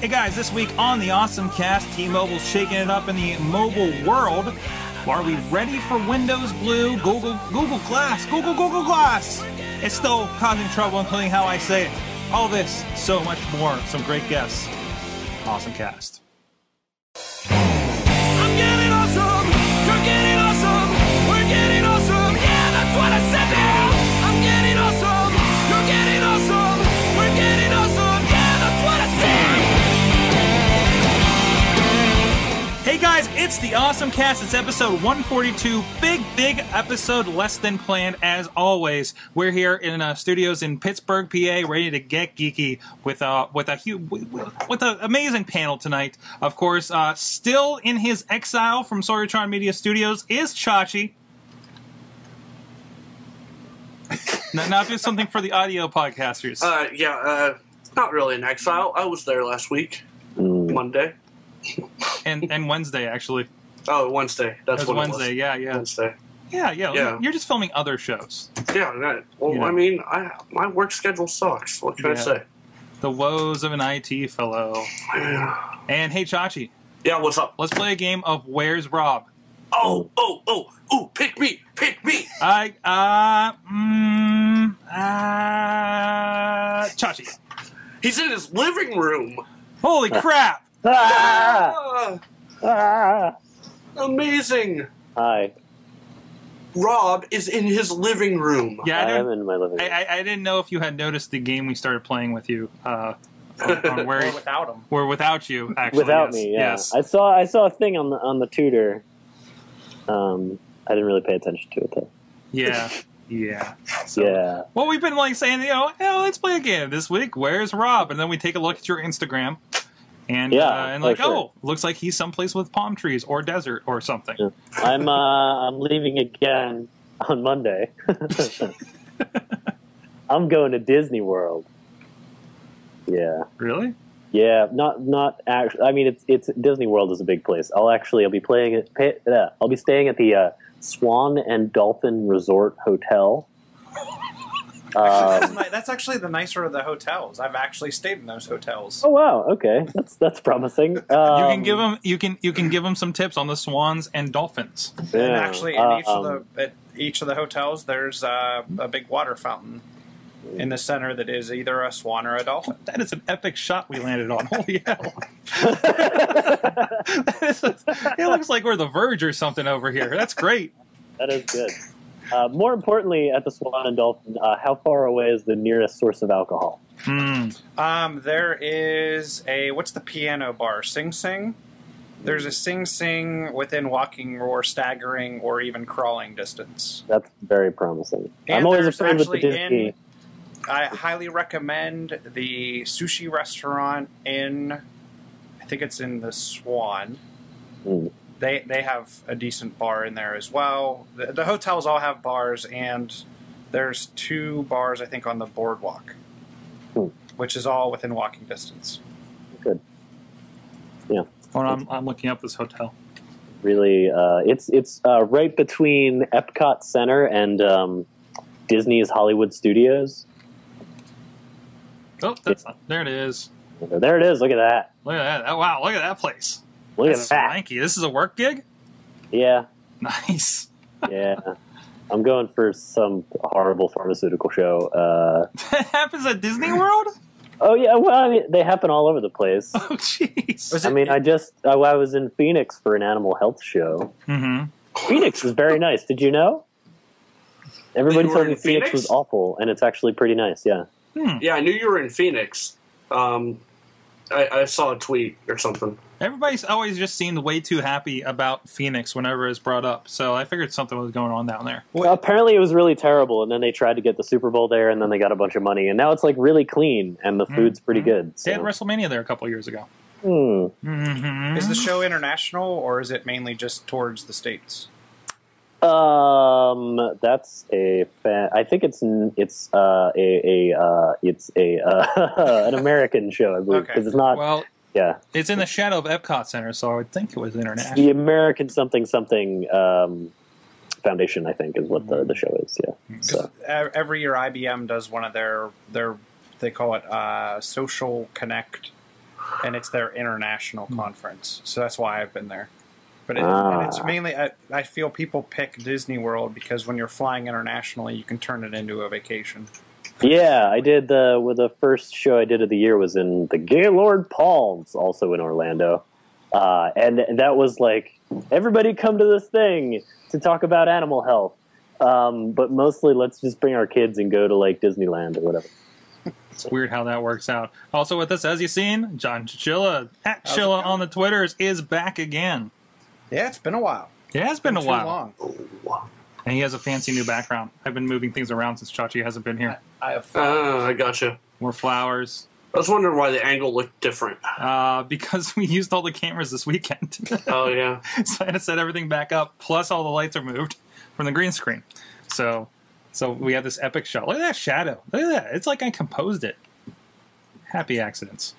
Hey guys, this week on the Awesome Cast, T-Mobile's shaking it up in the mobile world. Are we ready for Windows Blue, Google, Google Glass, Google, Google Glass? It's still causing trouble, including how I say it. All this, so much more. Some great guests. Awesome Cast. It's the Awesome Cast. It's episode 142. Big, big episode, less than planned as always. We're here in uh, studios in Pittsburgh, PA, ready to get geeky with uh, with a hu- with an amazing panel tonight. Of course, uh, still in his exile from Sorgatron Media Studios is Chachi. now, now do something for the audio podcasters. Uh, yeah, uh, not really in exile. I was there last week, Mm. Monday. And and Wednesday actually. Oh, Wednesday. That's what Wednesday. it Yeah, was. yeah, Wednesday. yeah, yeah, Yeah. You're just filming other shows. Yeah. That, well. I mean, I my work schedule sucks. What can Yeah. I say? The woes of an IT fellow. And hey, Chachi, Yeah. What's up? let's play a game of Where's Rob? Oh, oh, oh, oh! Pick me! Pick me! I, uh, mm, uh, Chachi. He's in his living room. Holy crap! Ah! Ah, amazing. Hi, Rob is in his living room. Yeah, I, I am don't, in my living room. I, I didn't know if you had noticed the game we started playing with you, uh, on, on where, Or without him. or without you, actually. Without yes, me, yeah. Yes. I saw I saw a thing on the on the tutor. Um, I didn't really pay attention to it though. yeah. Yeah. So, Yeah, Well, we've been like saying, you know, hey, let's play a game this week. Where's Rob? And then we take a look at your Instagram, and Yeah, uh, and like, sure. oh, looks like he's someplace with palm trees or desert or something. Yeah. I'm uh I'm leaving again on Monday. I'm going to Disney World. Yeah. Really? Yeah, not not actually. I mean, it's it's Disney World is a big place. I'll actually I'll be playing it. Pay, uh, I'll be staying at the uh, Swan and Dolphin Resort Hotel. That's, Um, ni- that's actually the nicer of the hotels. I've actually stayed in those hotels. oh wow, okay, that's that's promising. Um, you can give them you can you can give them some tips on the swans and dolphins. and actually, in uh, each of um, the at each of the hotels, there's uh, a big water fountain in the center that is either a swan or a dolphin. That is an epic shot we landed on. Holy hell! A- it looks like we're the Verge or something over here. That's great. that is good. Uh, more importantly, at the Swan and Dolphin, uh, how far away is the nearest source of alcohol? Hmm. Um, there is a what's the piano bar? Sing Sing. There's a Sing Sing within walking or staggering or even crawling distance. That's very promising. And I'm always there's afraid with the actually Disney. in- I highly recommend the sushi restaurant in. I think it's in the Swan. Mm. They they have a decent bar in there as well. The, the hotels all have bars, and there's two bars I think on the boardwalk, Hmm. which is all within walking distance. Good. Yeah. on, I'm, I'm looking up this hotel. really uh, it's it's uh, right between Epcot Center and um, Disney's Hollywood Studios. Oh, that's not, there it is. There it is. Look at that. Look at that. Wow, look at that place. Look That's at that. swanky. This is a work gig. Yeah, Nice. yeah. I'm going for some horrible pharmaceutical show. Uh, That happens at Disney World. oh yeah, well I mean, they happen all over the place. Oh, jeez. I mean, I just I, I was in Phoenix for an animal health show. Mm-hmm. Phoenix is very nice. Did you know? Everybody You told me Phoenix? Phoenix? was awful, and it's actually pretty nice. Yeah. Hmm. Yeah, I knew you were in Phoenix. Um, I, I saw a tweet or something. Everybody's always just seemed way too happy about Phoenix whenever it's brought up, so I figured something was going on down there. Well, apparently it was really terrible, and then they tried to get the Super Bowl there, and then they got a bunch of money, and now it's like really clean, and the Mm, food's pretty mm. good. They had WrestleMania there a couple years ago. Hmm. Mm-hmm. Is the show international or is it mainly just towards the states? Um, that's a fan. I think it's it's uh, a a uh, it's a uh, an American show, I believe, Okay. it's not. Well, Yeah, it's in the shadow of Epcot Center, so I would think it was international. the. American something something um, Foundation, I think, is what the, the show is. Yeah. So E- Every year, IBM does one of their their they call it uh, social connect and it's their international Hmm. conference. So that's why I've been there. But it, Ah. it's mainly I, I feel people pick Disney World because when you're flying internationally, you can turn it into a vacation. Yeah, I did the well, the first show I did of the year was in the Gaylord Palms, also in Orlando, uh, and that was like everybody come to this thing to talk about animal health, um, but mostly let's just bring our kids and go to like Disneyland or whatever. It's weird how that works out. Also with us, as you've seen, John Chilla at Chilla on the Twitters is back again. Yeah, it's been a while. Yeah, It has been a too while, long. and he has a fancy new background. I've been moving things around since Chachi hasn't been here. I have Ah, I gotcha. More flowers, I was wondering why the angle looked different. uh, because we used all the cameras this weekend, Oh yeah. so I had to set everything back up. Plus, all the lights are moved from the green screen. So, so we have this epic shot. Look at that shadow. Look at that. It's like I composed it. Happy accidents.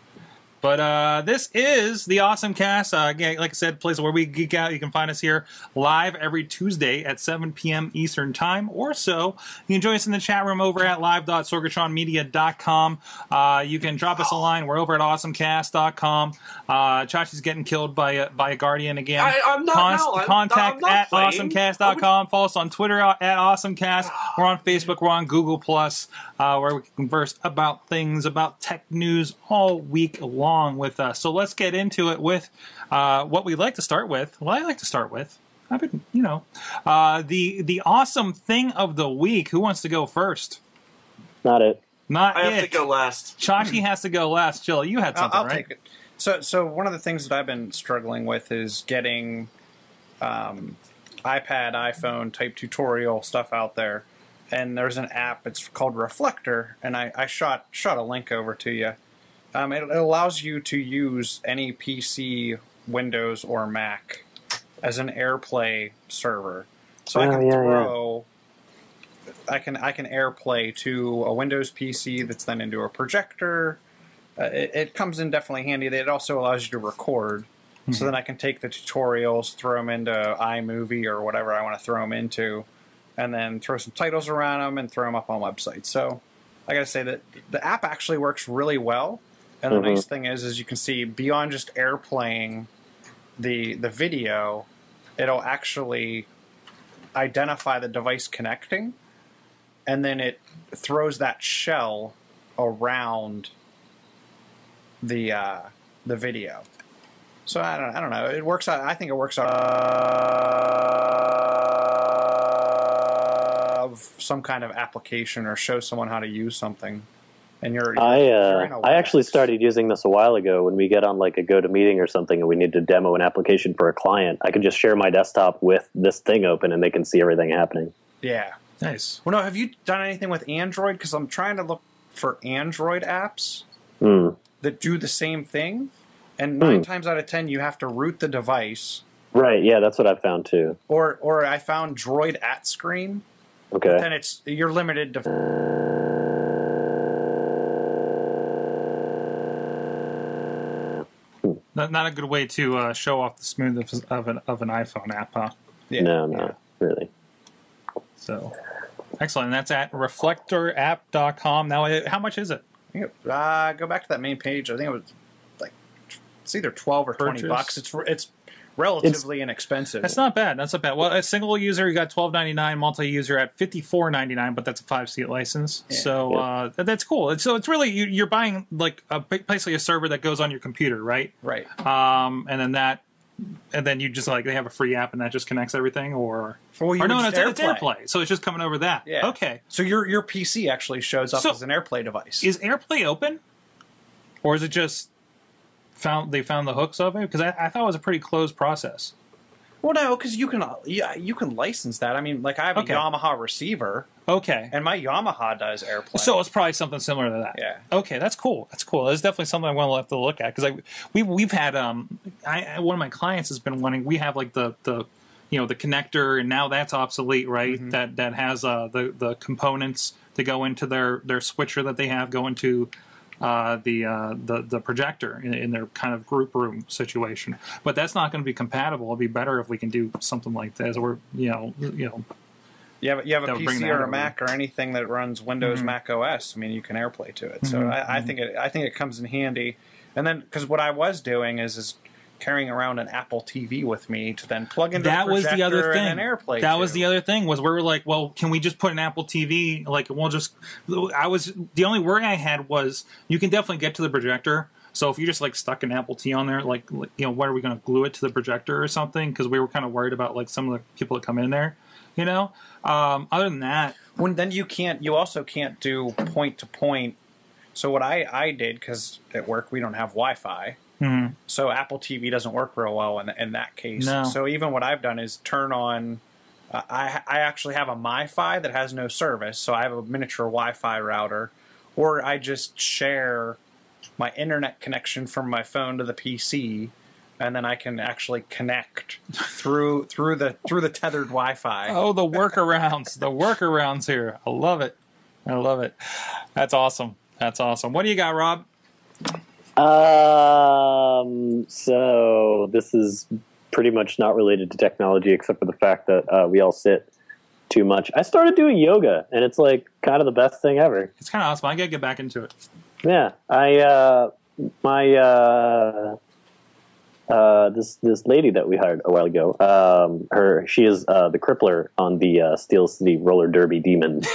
But uh, this is the Awesome Cast. Uh, again, like I said, place where we geek out. You can find us here live every Tuesday at 7 p.m. Eastern Time or so. You can join us in the chat room over at live.sorgatronmedia.com. Uh, you can drop us a line. We're over at awesomecast.com. Uh, Chachi's getting killed by a, by a guardian again. I- I'm not- no, I'm- contact I'm at playing. awesomecast.com. Follow us on Twitter at awesomecast. We're on Facebook. We're on Google Plus, uh, where we can converse about things, about tech news all week long with us. So let's get into it with uh, what we'd like to start with. Well, I like to start with. I've been, you know, uh, the the awesome thing of the week. Who wants to go first? Not it. Not I have it. to go last. Chachi has to go last. Jill, you had I'll, something, I'll right? take it. So, so one of the things that I've been struggling with is getting um, iPad, iPhone type tutorial stuff out there. And there's an app. It's called Reflector, and I, I shot shot a link over to you. Um, it, it allows you to use any PC, Windows, or Mac as an AirPlay server. So I Oh, can yeah, yeah. throw. I can I can AirPlay to a Windows PC that's then into a projector. Uh, it, it comes in definitely handy. It also allows you to record, so then I can take the tutorials, throw them into iMovie or whatever I want to throw them into, and then throw some titles around them and throw them up on websites. So I got to say that the app actually works really well. And the Mhm. nice thing is, is you can see beyond just airplaying the the video, it'll actually identify the device connecting, and then it throws that shell around the uh, the video. So I don't I don't know. It works out. I think it works out of some kind of application or show someone how to use something. And you're I you're uh, in a I actually started using this a while ago when we get on like a go to meeting or something and we need to demo an application for a client. I can just share my desktop with this thing open and they can see everything happening. Yeah. Nice. Well, no. Have you done anything with Android? Because I'm trying to look for Android apps Hmm. that do the same thing. And Hmm. nine times out of ten, you have to root the device. Right, yeah, that's what I found too. Or, or I found Droid at screen. Okay. Then it's you're limited to Not, not a good way to uh, show off the smoothness of an of an iPhone app, huh? yeah, no, no, really. So excellent. And that's at reflectorapp.com. Now, uh, how much is it? Uh, go back to that main page. I think it was like it's either twelve or twenty Purchase. bucks. It's it's relatively inexpensive. That's not bad. That's not bad. Well, a single user, you got twelve ninety nine. Multi user at fifty four ninety nine, but that's a five seat license. Yeah. so uh, that's cool. So it's really you, you're buying like a basically a server that goes on your computer, right? right. Um, and then that, and then you just like they have a free app and that just connects everything, or Well, or no, no, it's, it's AirPlay. So it's just coming over that. Yeah. Okay. So your your PC actually shows up So- as an AirPlay device. Is AirPlay open, or is it just found they found the hooks of it? Because I, I thought it was a pretty closed process. well, no, because you can yeah you can license that. I mean, like I have Okay. a Yamaha receiver, Okay. and my Yamaha does AirPlay. So it's probably something similar to that. Yeah. Okay, that's cool. That's cool. That's definitely something I want to have to look at because I we we've had um I I- one of my clients has been wanting we have like the the you know the connector and now that's obsolete right Mhm. that that has uh the the components to go into their their switcher that they have go into uh, the uh, the the projector in, in their kind of group room situation, but that's not going to be compatible. It'd be better if we can do something like this, or you know, you know, you have you have a that would bring PC or a over. Mac or anything that runs Windows Mhm. Mac OS. I mean, you can AirPlay to it. So Mhm, I, I mhm. think it I think it comes in handy. And then because what I was doing is is carrying around an Apple TV with me to then plug into that the was the other thing. then AirPlay. that to. was the other thing was we were like, well, can we just put an Apple TV? Like, we'll just. I was the only worry I had was you can definitely get to the projector. So if you just like stuck an Apple T on there, like you know, what are we going to glue it to the projector or something? Because we were kind of worried about like some of the people that come in there. You know. Um, other than that, when then you can't. You also can't do point to point. So what I I did because at work we don't have Wi-Fi. Hmm, So Apple TV doesn't work real well in, in that case. No. So even what I've done is turn on. Uh, I I actually have a MiFi that has no service, so I have a miniature Wi-Fi router, or I just share my internet connection from my phone to the PC, and then I can actually connect through through the through the tethered Wi-Fi. oh, the workarounds, the workarounds here. I love it. I love it. That's awesome. That's awesome. What do you got, Rob? Um, so this is pretty much not related to technology, except for the fact that uh, we all sit too much. I started doing yoga, and it's like kind of the best thing ever. It's kind of awesome. I gotta get back into it. Yeah, I uh, my uh, uh, this this lady that we hired a while ago. Um, her she is uh, the crippler on the uh, Steel City Roller Derby Demon.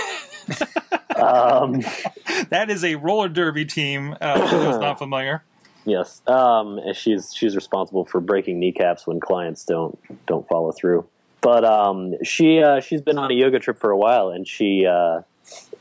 um, That is a roller derby team. Uh, for those not familiar. yes, um, and she's she's responsible for breaking kneecaps when clients don't don't follow through. But um, she uh, she's been on a yoga trip for a while, and she uh,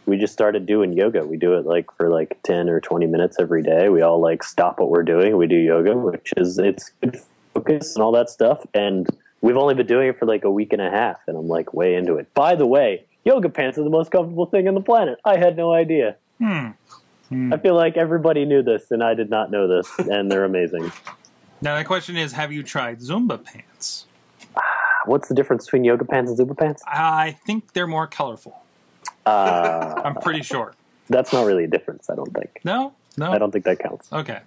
we just started doing yoga. We do it like for like ten or twenty minutes every day. We all like stop what we're doing. We do yoga, which is it's good focus and all that stuff. And we've only been doing it for like a week and a half, and I'm like way into it. By the way, yoga pants are the most comfortable thing on the planet. I had no idea. Hmm. I feel like everybody knew this, and I did not know this, and they're amazing. Now the question is, have you tried Zumba pants? What's the difference between yoga pants and Zumba pants? I think they're more colorful. Uh, I'm pretty sure. that's not really a difference. I don't think. No, no. I don't think that counts. Okay.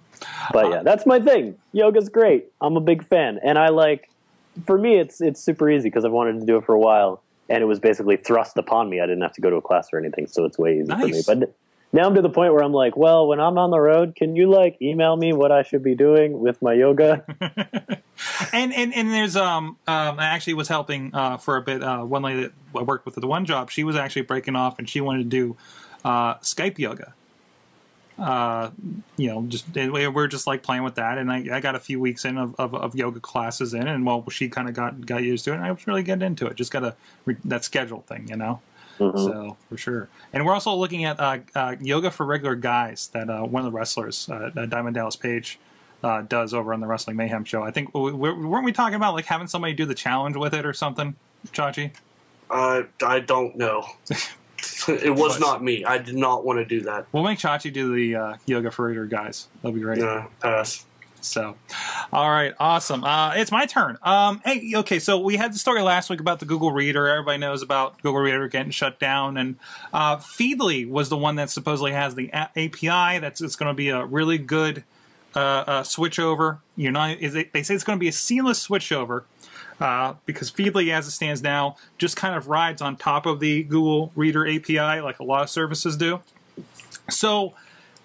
But yeah, that's my thing. Yoga's great. I'm a big fan, and I like. For me, it's it's super easy because I've wanted to do it for a while, and it was basically thrust upon me. I didn't have to go to a class or anything, so it's way easy for me. But now I'm to the point where I'm like, well, when I'm on the road, can you like email me what I should be doing with my yoga? and and and there's um um I actually was helping uh for a bit uh one lady that I worked with at the one job she was actually breaking off and she wanted to do uh Skype yoga uh you know just and we we're just like playing with that and I, I got a few weeks in of, of, of yoga classes in and well she kind of got got used to it and I was really getting into it just got to re- that schedule thing you know Mhm. so for sure and we're also looking at uh, uh, yoga for regular guys that uh, one of the wrestlers uh, uh, Diamond Dallas Page uh, does over on the Wrestling Mayhem show. I think we, we, weren't we talking about like having somebody do the challenge with it or something, Chachi? Uh, I don't know. it was not me. I did not want to do that. We'll make Chachi do the uh, yoga for regular guys. That'll be great. No, pass. So, all right, awesome. Uh, it's my turn. Um, hey, okay, so we had the story last week about the Google Reader. Everybody knows about Google Reader getting shut down, and uh, Feedly was the one that supposedly has the a- API. That's it's going to be a really good uh, uh, switch over. You know, is it, they say it's going to be a seamless switch over. Uh, because Feedly, as it stands now, just kind of rides on top of the Google Reader API, like a lot of services do. So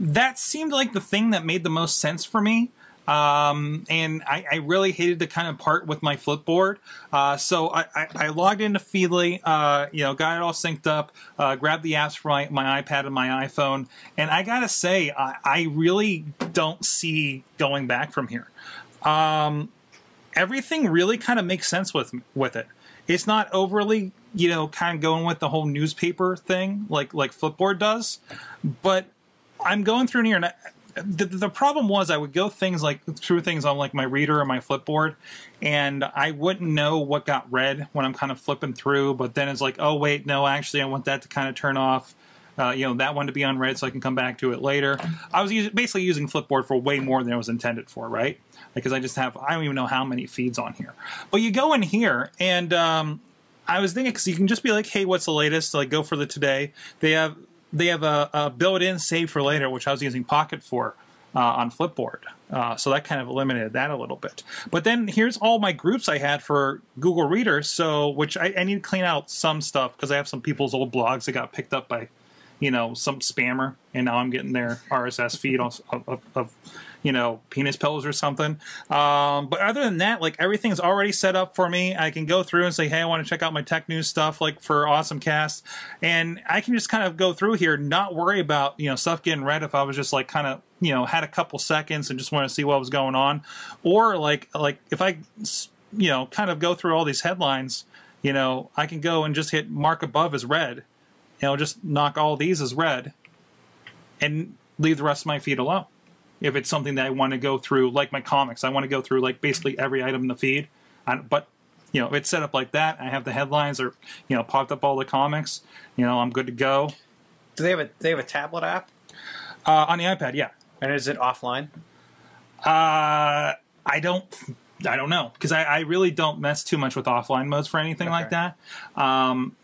that seemed like the thing that made the most sense for me. Um, and I, I really hated to kind of part with my Flipboard. Uh, so I, I, I logged into Feedly, uh, you know, got it all synced up, uh, grabbed the apps for my, my iPad and my iPhone. And I gotta say, I, really don't see going back from here. Um, everything really kind of makes sense with with it. It's not overly, you know, kind of going with the whole newspaper thing like like Flipboard does, but I'm going through here and I, the, the problem was I would go things like through things on like my reader or my Flipboard, and I wouldn't know what got read when I'm kind of flipping through. But then it's like, oh wait, no, actually I want that to kind of turn off. Uh, you know that one to be unread so I can come back to it later. I was basically using Flipboard for way more than it was intended for, right? Because I just have I don't even know how many feeds on here. But you go in here and um, I was thinking because you can just be like, hey, what's the latest? Like go for the today. They have they have a, a built-in save for later, which I was using Pocket for uh, on Flipboard. Uh, so that kind of eliminated that a little bit. But then here's all my groups I had for Google Reader. So which I, I need to clean out some stuff because I have some people's old blogs that got picked up by you know some spammer, and now I'm getting their RSS feed of, of, of you know, penis pills or something. Um, but other than that, like everything's already set up for me. I can go through and say, hey, I want to check out my tech news stuff, like for Awesome Cast, and I can just kind of go through here, not worry about you know stuff getting read if I was just like kind of you know had a couple seconds and just want to see what was going on, or like like if I you know kind of go through all these headlines, you know, I can go and just hit mark above as read, you know, just knock all these as read, and leave the rest of my feed alone. If it's something that I want to go through, like my comics, I want to go through like basically every item in the feed. I, but you know, if it's set up like that. I have the headlines or you know popped up all the comics. You know, I'm good to go. Do they have a they have a tablet app? Uh, on the iPad, yeah. And is it offline? Uh, I don't. I don't know because I, I really don't mess too much with offline modes for anything like that. Um,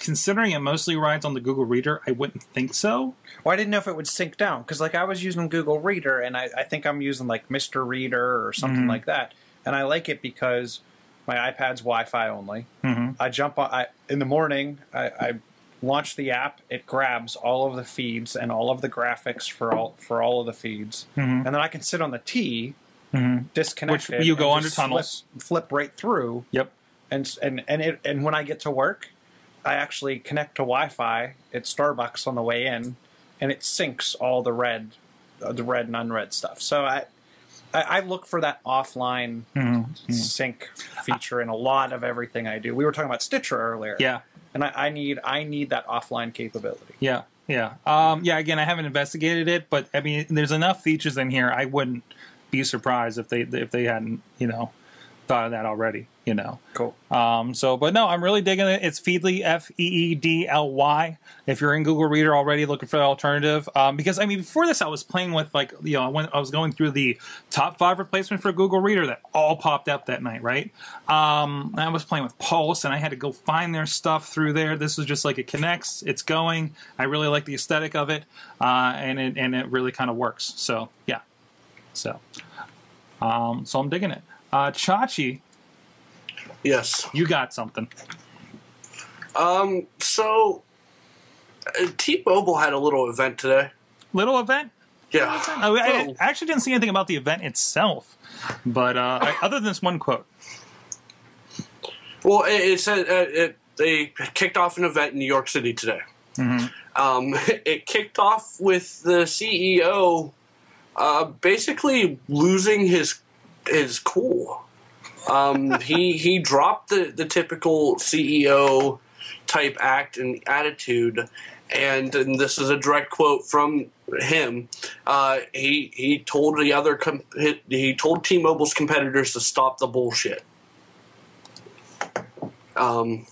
considering it mostly rides on the Google Reader, I wouldn't think so. Well, I didn't know if it would sync down because, like, I was using Google Reader, and I, I think I'm using like Mister Reader or something Mhm. like that, and I like it because my iPad's Wi-Fi only. hmm I jump on I, in the morning. I, I launch the app. It grabs all of the feeds and all of the graphics for all for all of the feeds, Mhm. and then I can sit on the T, hmm disconnect Which you go under just flip- tunnels. flip right through, Yep. and and and it, and when I get to work, I actually connect to Wi-Fi at Starbucks on the way in, and it syncs all the read, uh, the read and unread stuff. So I, I, I look for that offline hmm sync feature in a lot of everything I do. We were talking about Stitcher earlier, Yeah. and I, I need I need that offline capability. Yeah, yeah, um, yeah. Again, I haven't investigated it, but I mean, there's enough features in here. I wouldn't be surprised if they if they hadn't, you know, thought of that already. You know. Cool. Um, so, but no, I'm really digging it. It's Feedly, F E E D L Y. If you're in Google Reader already looking for the alternative, um, because I mean, before this, I was playing with like, you know, when I was going through the top five replacement for Google Reader that all popped up that night, right? Um, I was playing with Pulse, and I had to go find their stuff through there. This was just like it connects, it's going. I really like the aesthetic of it, uh, and it and it really kind of works. So yeah, so um, so I'm digging it. Uh, Chachi, Yes. you got something. Um. So, uh, T-Mobile had a little event today. little event. Yeah. Oh, I, So- I actually didn't see anything about the event itself, but uh, I, other than this one quote, Well, it, it said uh, it, they kicked off an event in New York City today. Mhm. Um, it kicked off with the CEO uh, basically losing his his cool. Um, he he dropped the, the typical CEO type act and attitude, and, and this is a direct quote from him. Uh, he he told the other com- he, told T-Mobile's competitors to stop the bullshit. Um,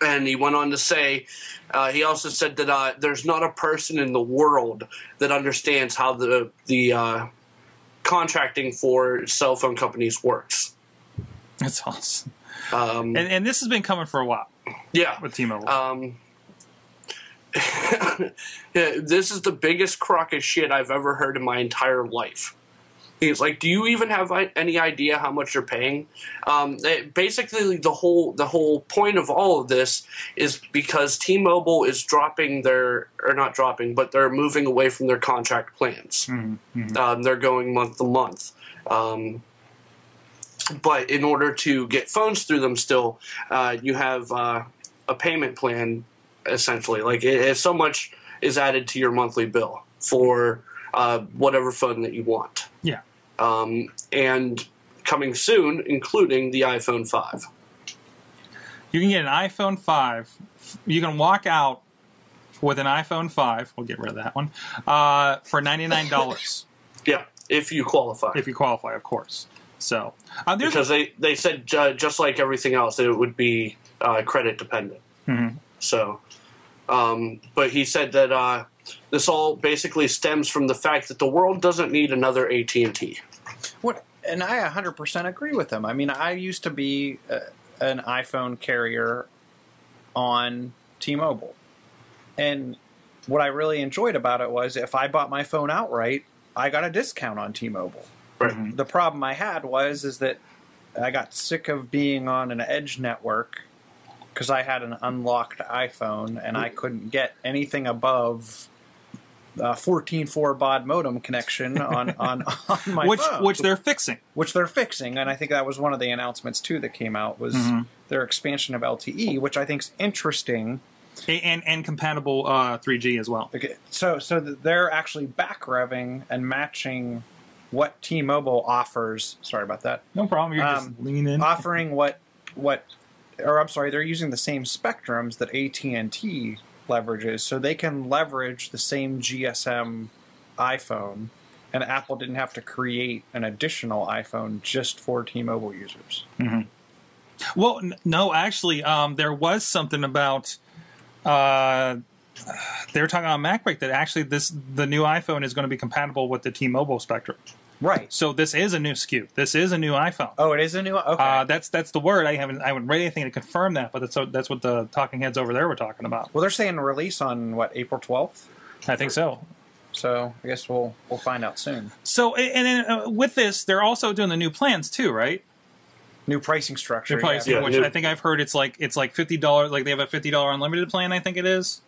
and he went on to say, uh, he also said that uh, there's not a person in the world that understands how the the uh, contracting for cell phone companies works. that's awesome. Um, And, and this has been coming for a while yeah, with T-Mobile. um, this is the biggest crock of shit I've ever heard in my entire life. He's like, "Do you even have any idea how much you're paying?" Um, it- basically, the whole the whole point of all of this is because T-Mobile is dropping their or not dropping, but they're moving away from their contract plans. Mhm, mhm. Um, they're going month to month. Um, but in order to get phones through them, still, uh, you have uh, a payment plan essentially. Like it, it, so much is added to your monthly bill for uh, whatever phone that you want. Yeah. Um, and coming soon, including the iPhone 5. You can get an iPhone 5. You can walk out with an iPhone 5. We'll get rid of that one uh, for $99 Yeah, if you qualify. if you qualify, of course. So uh, because they, they said ju- just like everything else, it would be uh, credit dependent. Mhm. So, um, but he said that uh, this all basically stems from the fact that the world doesn't need another AT and T. What? And I 100% agree with him. I mean, I used to be uh, an iPhone carrier on T-Mobile, and what I really enjoyed about it was if I bought my phone outright, I got a discount on T-Mobile. Right. The problem I had was is that I got sick of being on an edge network because I had an unlocked iPhone and I couldn't get anything above uh, 14.4 baud modem connection on on, on my which phone, which they're fixing. which they're fixing, and I think that was one of the announcements too that came out was Mm-hmm. their expansion of LTE, which I think is interesting. And and compatible uh, 3G as well. Okay, so so they're actually back revving and matching what T-Mobile offers. Sorry about that. No problem. You're Um, just leaning in. offering what what or I'm sorry, they're using the same spectrums that AT&T leverages so they can leverage the same GSM iPhone and Apple didn't have to create an additional iPhone just for T-Mobile users. Well, n- no, actually, um, there was something about. Uh, they were talking on MacBreak that actually this the new iPhone is going to be compatible with the T-Mobile spectrum. Right. So this is a new SKU. This is a new iPhone. Oh, it is a new okay. Uh, that's that's the word. I haven't I haven't read anything to confirm that, but that's that's what the talking heads over there were talking about. well, they're saying release on what April 12th. I think so. So, I guess we'll we'll find out soon. So and then uh, with this, they're also doing the new plans too, right? New pricing structure. New price, Yeah, which new- I think I've heard it's like it's like fifty dollars. Like they have a fifty dollar unlimited plan. I think it is.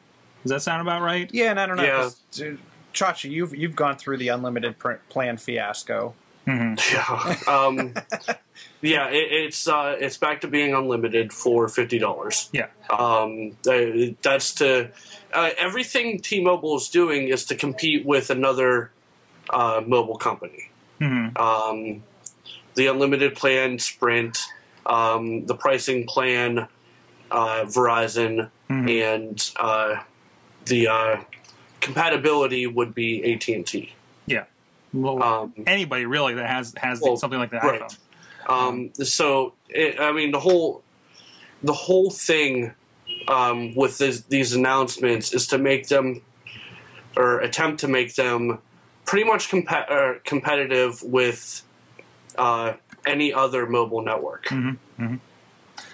Does that sound about right? Yeah, and I don't know. Yeah. 'Cause, dude, Chachi, you've you've gone through the unlimited pr- plan fiasco. Yeah. Um, yeah, it, it's uh, it's back to being unlimited for fifty dollars. Yeah. Um, uh, that's to uh, everything T-Mobile is doing is to compete with another uh, mobile company. Mhm. Um, the unlimited plan, Sprint, um, the pricing plan, uh, Verizon, and uh, the uh, compatibility would be AT and T. Yeah. Well, Um, anybody really that has has well, something like that right. iPhone. Um, so it, I mean the whole the whole thing um, with this, these announcements is to make them or attempt to make them pretty much compa- uh, competitive with uh, any other mobile network.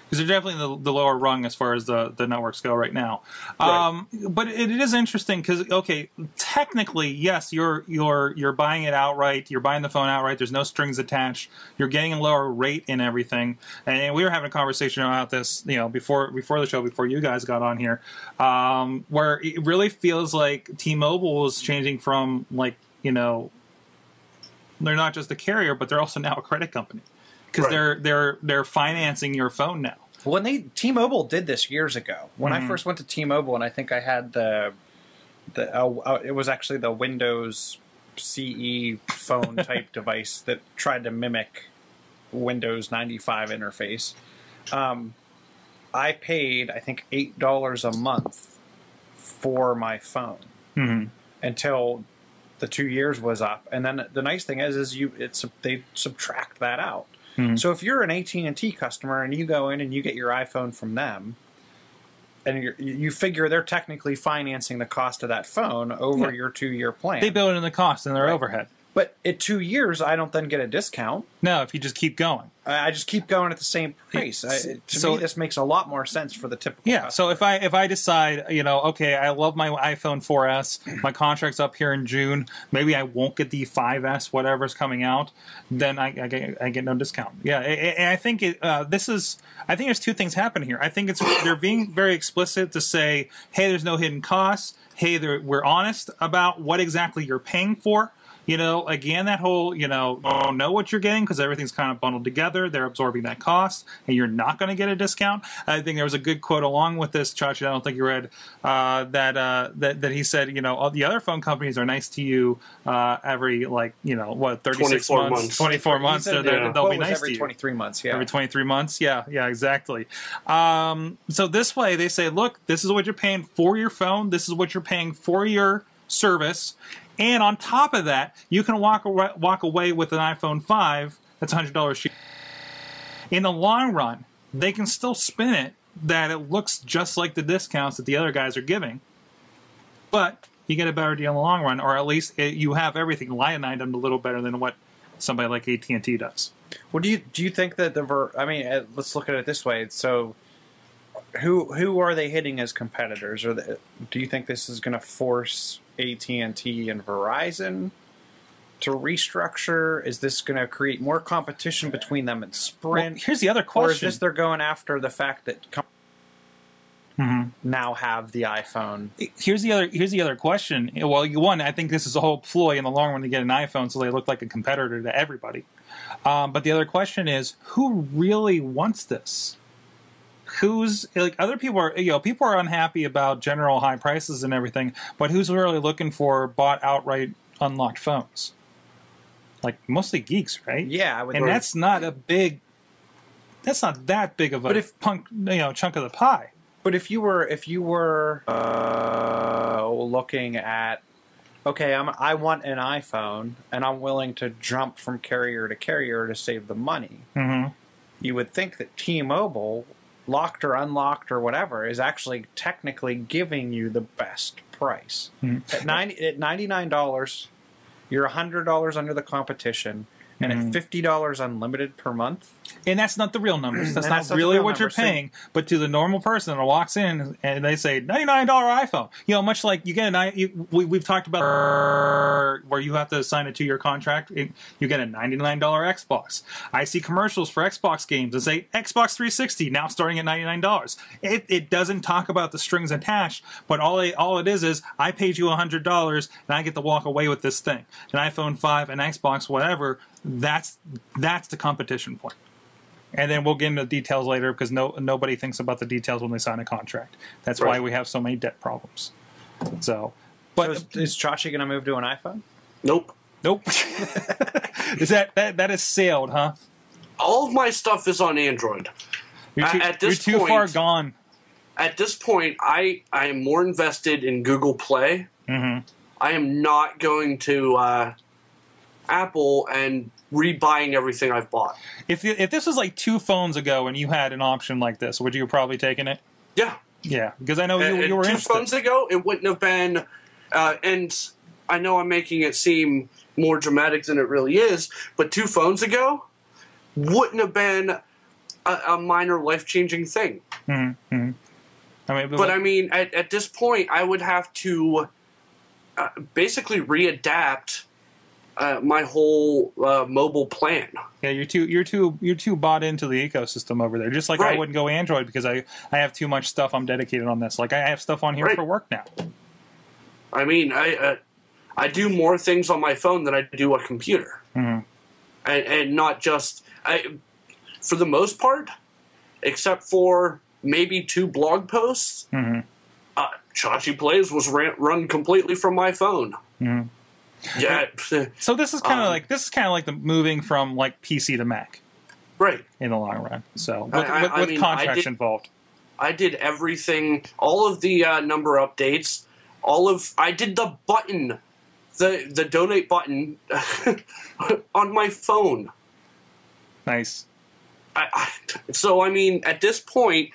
Because they're definitely the, the lower rung as far as the, the networks go right now. Right. Um, but it, it is interesting because okay, technically, yes, you're you're you're buying it outright. You're buying the phone outright. There's no strings attached. You're getting a lower rate and everything. And we were having a conversation about this, you know, before before the show, before you guys got on here, um, where it really feels like T-Mobile is changing from like you know they're not just a carrier, but they're also now a credit company because Right. they're they're they're financing your phone now. When they T-Mobile did this years ago, when I first went to T-Mobile, and I think I had the the uh, uh, it was actually the Windows CE phone type device that tried to mimic Windows 95 interface. Um, I paid I think eight dollars a month for my phone Mhm. until the two years was up, and then the nice thing is, is you it's they subtract that out. Hmm. So if you're an AT and T customer and you go in and you get your iPhone from them, and you're, you figure they're technically financing the cost of that phone over Yeah. your two year plan. They build in the cost and their Right. overhead. But at two years, I don't then get a discount. No, if you just keep going. I I just keep going at the same price. I, to so- me, this makes a lot more sense for the typical. Yeah. So if I if I decide, you know, okay, I love my iPhone 4S, my contract's up here in June, maybe I won't get the 5S, whatever's coming out, then I, I, get, I get no discount. Yeah, and I think it, uh, this is. I think there's two things happening here. I think it's they're being very explicit to say, hey, there's no hidden costs. Hey, we're honest about what exactly you're paying for. You know, again, that whole, you know, don't know what you're getting because everything's kind of bundled together. They're absorbing that cost, and you're not going to get a discount. I think there was a good quote along with this, Chachi. I don't think you read uh, that, uh, that that he said, you know, all the other phone companies are nice to you uh, every like, you know, what, 36 24 months, months. 24 months. said They're, the they're, they'll quote be nice every to you. 23 months. Yeah. Every 23 months? Yeah, yeah, exactly. Um, so this way they say, look, this is what you're paying for your phone. This is what you're paying for your service. And on top of that, you can walk away, walk away with an iPhone 5 that's $100 cheaper. In the long run, they can still spin it that it looks just like the discounts that the other guys are giving. But you get a better deal in the long run, or at least it, you have everything lionized a little better than what somebody like AT&T does. Well, do you do you think that the ver- I mean, uh, let's look at it this way. So, who who are they hitting as competitors? Or do you think this is going to force AT and Verizon to restructure? Is this going to create more competition between them and Well, Sprint? here's the other or is question. this they're going after the fact that com- now have the iPhone. here's the other here's the other question. Well, one, I think this is a whole ploy in the long run to get an iPhone so they look like a competitor to everybody. Um, but the other question is, who really wants this? Who's like other people are you know people are unhappy about general high prices and everything, but who's really looking for bought outright unlocked phones? Like mostly geeks, right? Yeah, I would. and that's not a big. That's not that big of a But if- punk, you know, chunk of the pie. But if you were if you were uh, looking at okay, I'm I want an iPhone and I'm willing to jump from carrier to carrier to save the money. Mm-hmm. You would think that T-Mobile, locked or unlocked or whatever, is actually technically giving you the best price. Mhm. At ninety at ninety nine dollars, you're hundred dollars under the competition, and Mhm. at fifty dollars unlimited per month. And that's not the real numbers. That's not that's really what you're numbers. So- paying. But to the normal person that walks in and they say ninety nine dollar iPhone, you know, much like you get an i, you, we, we've talked about where you have to sign a two year contract. you get a ninety nine dollar Xbox. I see commercials for Xbox games that say Xbox 360 now starting at ninety nine dollars. It, it doesn't talk about the strings attached, but all it, all it is is I paid you hundred dollars and I get to walk away with this thing, an iPhone five, an Xbox, whatever. That's that's the competition point and then we'll get into details later because no nobody thinks about the details when they sign a contract. That's why we have so many debt problems. So, but So is, is Chachi going to move to an iPhone? Nope. nope. is that that that is sailed, huh? All of my stuff is on Android. You're too, At- at this you're too far point- gone. At this point, I I am more invested in Google Play. Mhm. I am not going to uh, Apple and rebuying everything I've bought. If if this was like two phones ago and you had an option like this, would you have probably taken it? Yeah. Yeah, because I know you, And- you were two interested. phones ago, it wouldn't have been. Uh, and I know I'm making it seem more dramatic than it really is, but two phones ago wouldn't have been a, a minor life changing thing. Mhm, mhm. I mean, But I mean, at, at this point, I would have to uh, basically readapt uh, my whole uh, mobile plan. Yeah, you're too you're too you're too bought into the ecosystem over there. Just like I wouldn't go Android because I I have too much stuff I'm dedicated on this. Like I have stuff on here Right. for work now. I mean, I uh, I do more things on my phone than I do a computer, Mhm. and and not just I. For the most part, except for maybe two blog posts, Mhm. uh, Chachi Plays was ran, run completely from my phone. Mhm. Yeah, So this is kind of Um, like this is kind of like the moving from like PC to Mac right. in the long run. So with, I- I- with, I with mean, I contracts did- involved. I did everything, all of the uh, number updates, all of I did the button, the the donate button on my phone. Nice. I, I, so I mean, at this point,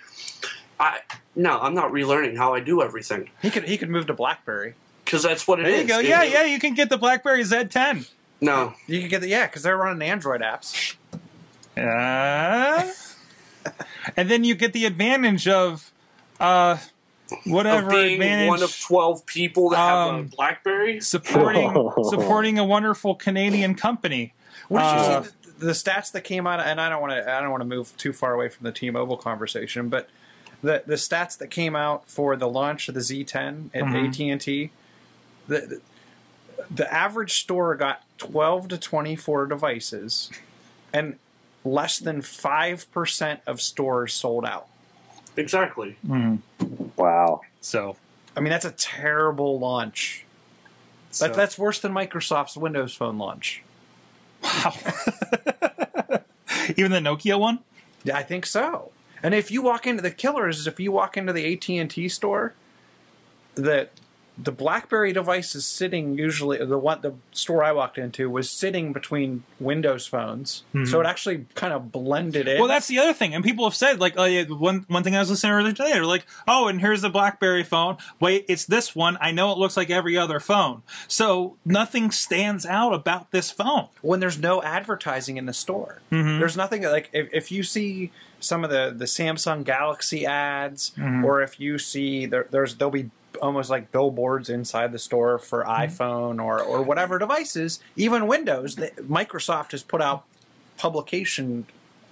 I no, I'm not relearning how I do everything He could he could move to BlackBerry. Because that's what it There is. you go. Yeah, it- yeah. You can get the BlackBerry Z10. No, You can get the yeah because they're running Android apps. Uh, and then you get the advantage of uh, whatever of being advantage one of twelve people that have Um, a BlackBerry. supporting supporting a wonderful Canadian company. What did Uh, you see? The, the stats that came out, and I don't want to I don't want to move too far away from the T-Mobile conversation, but the the stats that came out for the launch of the Z10 at Mhm. AT and T, the, the the average store got 12 to 24 devices, and less than five percent of stores sold out. Exactly. Mm-hmm. Wow. So, I mean, that's a terrible launch. so That, that's worse than Microsoft's Windows Phone launch. wow. Even the Nokia one. Yeah, I think so. And if you walk into the killer is if you walk into the AT and T store, the the BlackBerry device is sitting usually the one the store I walked into was sitting between Windows phones, so hmm. it actually kind of blended in. Well, that's the other thing, and people have said like, oh, yeah, one one thing I was listening to earlier today, they're like, oh, and here's the BlackBerry phone. Wait, it's this one. I know it looks like every other phone, so nothing stands out about this phone. when there's no advertising in the store. Mm-hmm. There's nothing like if, if you see some of the the Samsung Galaxy ads, mm-hmm. or if you see there, there's there'll be almost like billboards inside the store for iPhone or or whatever devices, even Windows. The, Microsoft has put out publication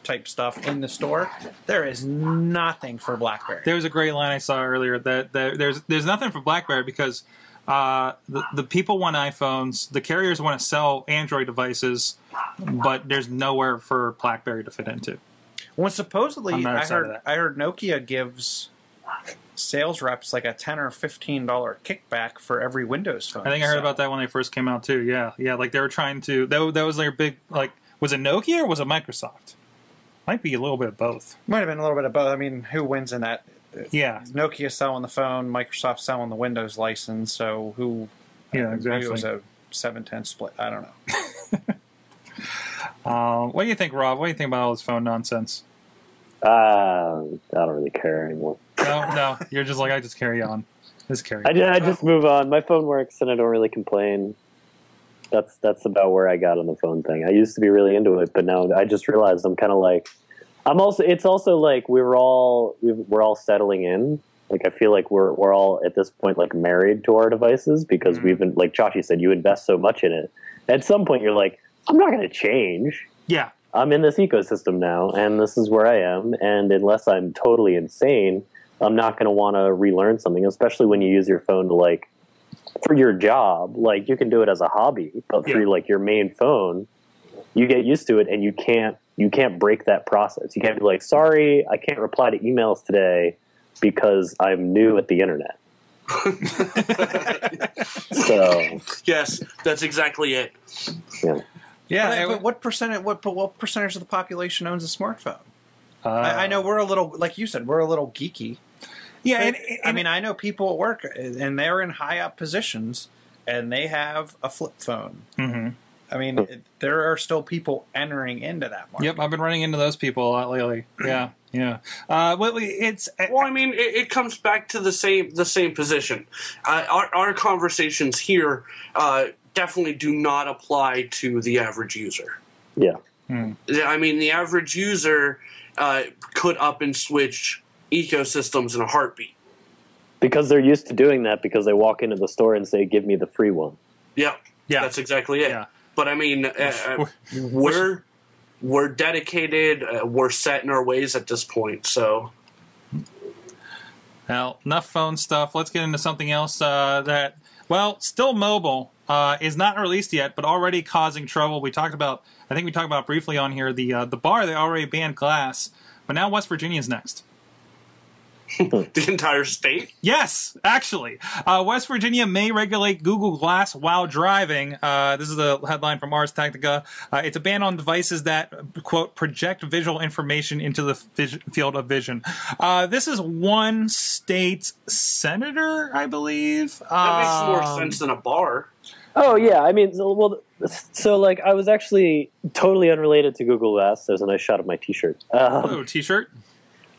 type stuff in the store. There is nothing for BlackBerry. There was a great line I saw earlier that, that there's there's nothing for BlackBerry because uh, the the people want iPhones, the carriers want to sell Android devices, but there's nowhere for BlackBerry to fit into. When supposedly I heard. I heard Nokia gives sales reps like a ten or fifteen dollar kickback for every Windows phone. I think I heard So- about that when they first came out too. Yeah, yeah, like they were trying to. That, that was their big like. Was it Nokia or was it Microsoft? Might be a little bit of both. Might have been a little bit of both. I mean, who wins in that? Yeah, Nokia selling the phone, Microsoft selling the Windows license. So who? Yeah, maybe exactly. It was a seven ten split. I don't know. Um, what do you think, Rob? What do you think about all this phone nonsense? Uh, I don't really care anymore. No, no, you're just like I just carry on. Just carry. I, On. I just move on. My phone works, and I don't really complain. That's that's about where I got on the phone thing. I used to be really into it, but now I just realized I'm kind of like I'm also. It's also like we were all we we're all settling in. Like I feel like we're we're all at this point like married to our devices because Mhm. we've been like Chachi said, you invest so much in it. At some point, you're like, I'm not going to change. Yeah, I'm in this ecosystem now, and this is where I am. And unless I'm totally insane, I'm not going to want to relearn something, especially when you use your phone to like for your job. Like you can do it as a hobby, but for Yeah. like your main phone, you get used to it, and you can't you can't break that process. You can't be like, sorry, I can't reply to emails today because I'm new at the internet. So yes, that's exactly it. yeah. yeah. but, it- but what percentage? What but what percentage of the population owns a smartphone? uh, I, I know we're a little, like you said, we're a little geeky. Yeah, But, and, I and- mean, I know people at work, and they're in high up positions, and they have a flip phone. Mhm. I mean, it, there are still people entering into that market. Yep, I've been running into those people a lot lately. Yeah, yeah. Uh, well, it's Well, I mean, it, it comes back to the same the same position. Uh, our, our conversations here uh, definitely do not apply to the average user. Yeah. I mean, the average user uh, could up and switch ecosystems in a heartbeat. Because they're used to doing that because they walk into the store and say, give me the free one. Yeah. yeah, that's exactly it. yeah. But I mean, uh, uh, we're we're dedicated. Uh, we're set in our ways at this point. So Well, enough phone stuff. Let's get into something else uh, that, well, still mobile, uh, is not released yet, but already causing trouble. We talked about, I think we talked about briefly on here the uh, the bar. They already banned glass, but now West Virginia's next. the entire state. Yes, actually, uh, West Virginia may regulate Google Glass while driving. Uh, this is a headline from Ars Technica. Uh, it's a ban on devices that quote project visual information into the vis- field of vision. Uh, this is one state senator, I believe. That makes more Um, sense than a bar. Oh yeah, I mean, well, so like I was actually totally unrelated to Google Glass. There's a nice shot of my T-shirt. Um, Oh, t-shirt.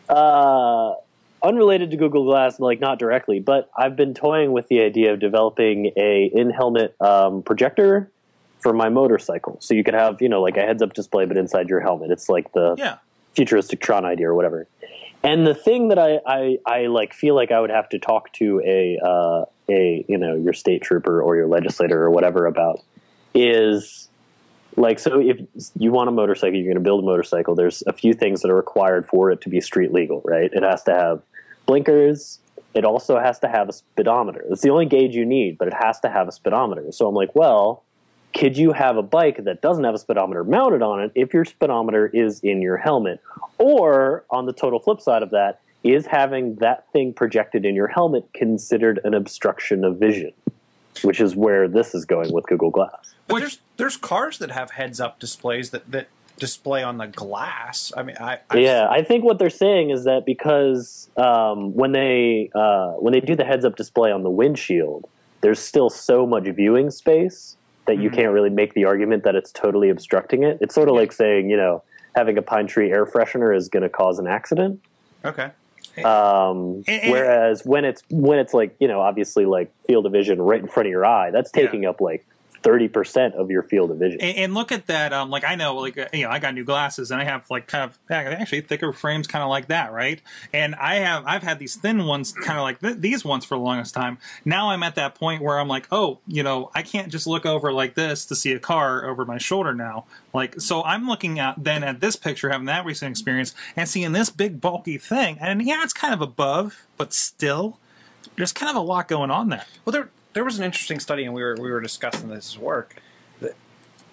uh, unrelated to Google Glass, like not directly, but I've been toying with the idea of developing a in-helmet um, projector for my motorcycle. So you could have, you know, like a heads-up display, but inside your helmet. It's like the Yeah. futuristic Tron idea or whatever. And the thing that I, I, I like feel like I would have to talk to a uh, a you know your state trooper or your legislator or whatever about is like so if you want a motorcycle you're going to build a motorcycle there's a few things that are required for it to be street legal right it has to have blinkers it also has to have a speedometer it's the only gauge you need but it has to have a speedometer so i'm like well could you have a bike that doesn't have a speedometer mounted on it if your speedometer is in your helmet? Or on the total flip side of that, is having that thing projected in your helmet considered an obstruction of vision? Which is where this is going with Google Glass. But there's there's cars that have heads up displays that, that display on the glass. I mean, I I've- yeah, I think what they're saying is that because um, when they uh, when they do the heads up display on the windshield, there's still so much viewing space that you Mhm. can't really make the argument that it's totally obstructing it. It's sort of like saying, you know, having a pine tree air freshener is going to cause an accident. okay. Um, And- whereas when it's when it's like you know obviously like field of vision right in front of your eye, that's taking up like thirty percent of your field of vision. And, and look at that. Um, like I know, like uh, you know, I got new glasses, and I have like kind of actually thicker frames, kind of like that, right? And I have I've had these thin ones, kind of like th- these ones for the longest time. Now I'm at that point where I'm like, oh, you know, I can't just look over like this to see a car over my shoulder now. Like, so I'm looking at then at this picture, having that recent experience, and seeing this big bulky thing, and yeah, it's kind of above, but still, there's kind of a lot going on there. Well, there there was an interesting study, and we were we were discussing this work. That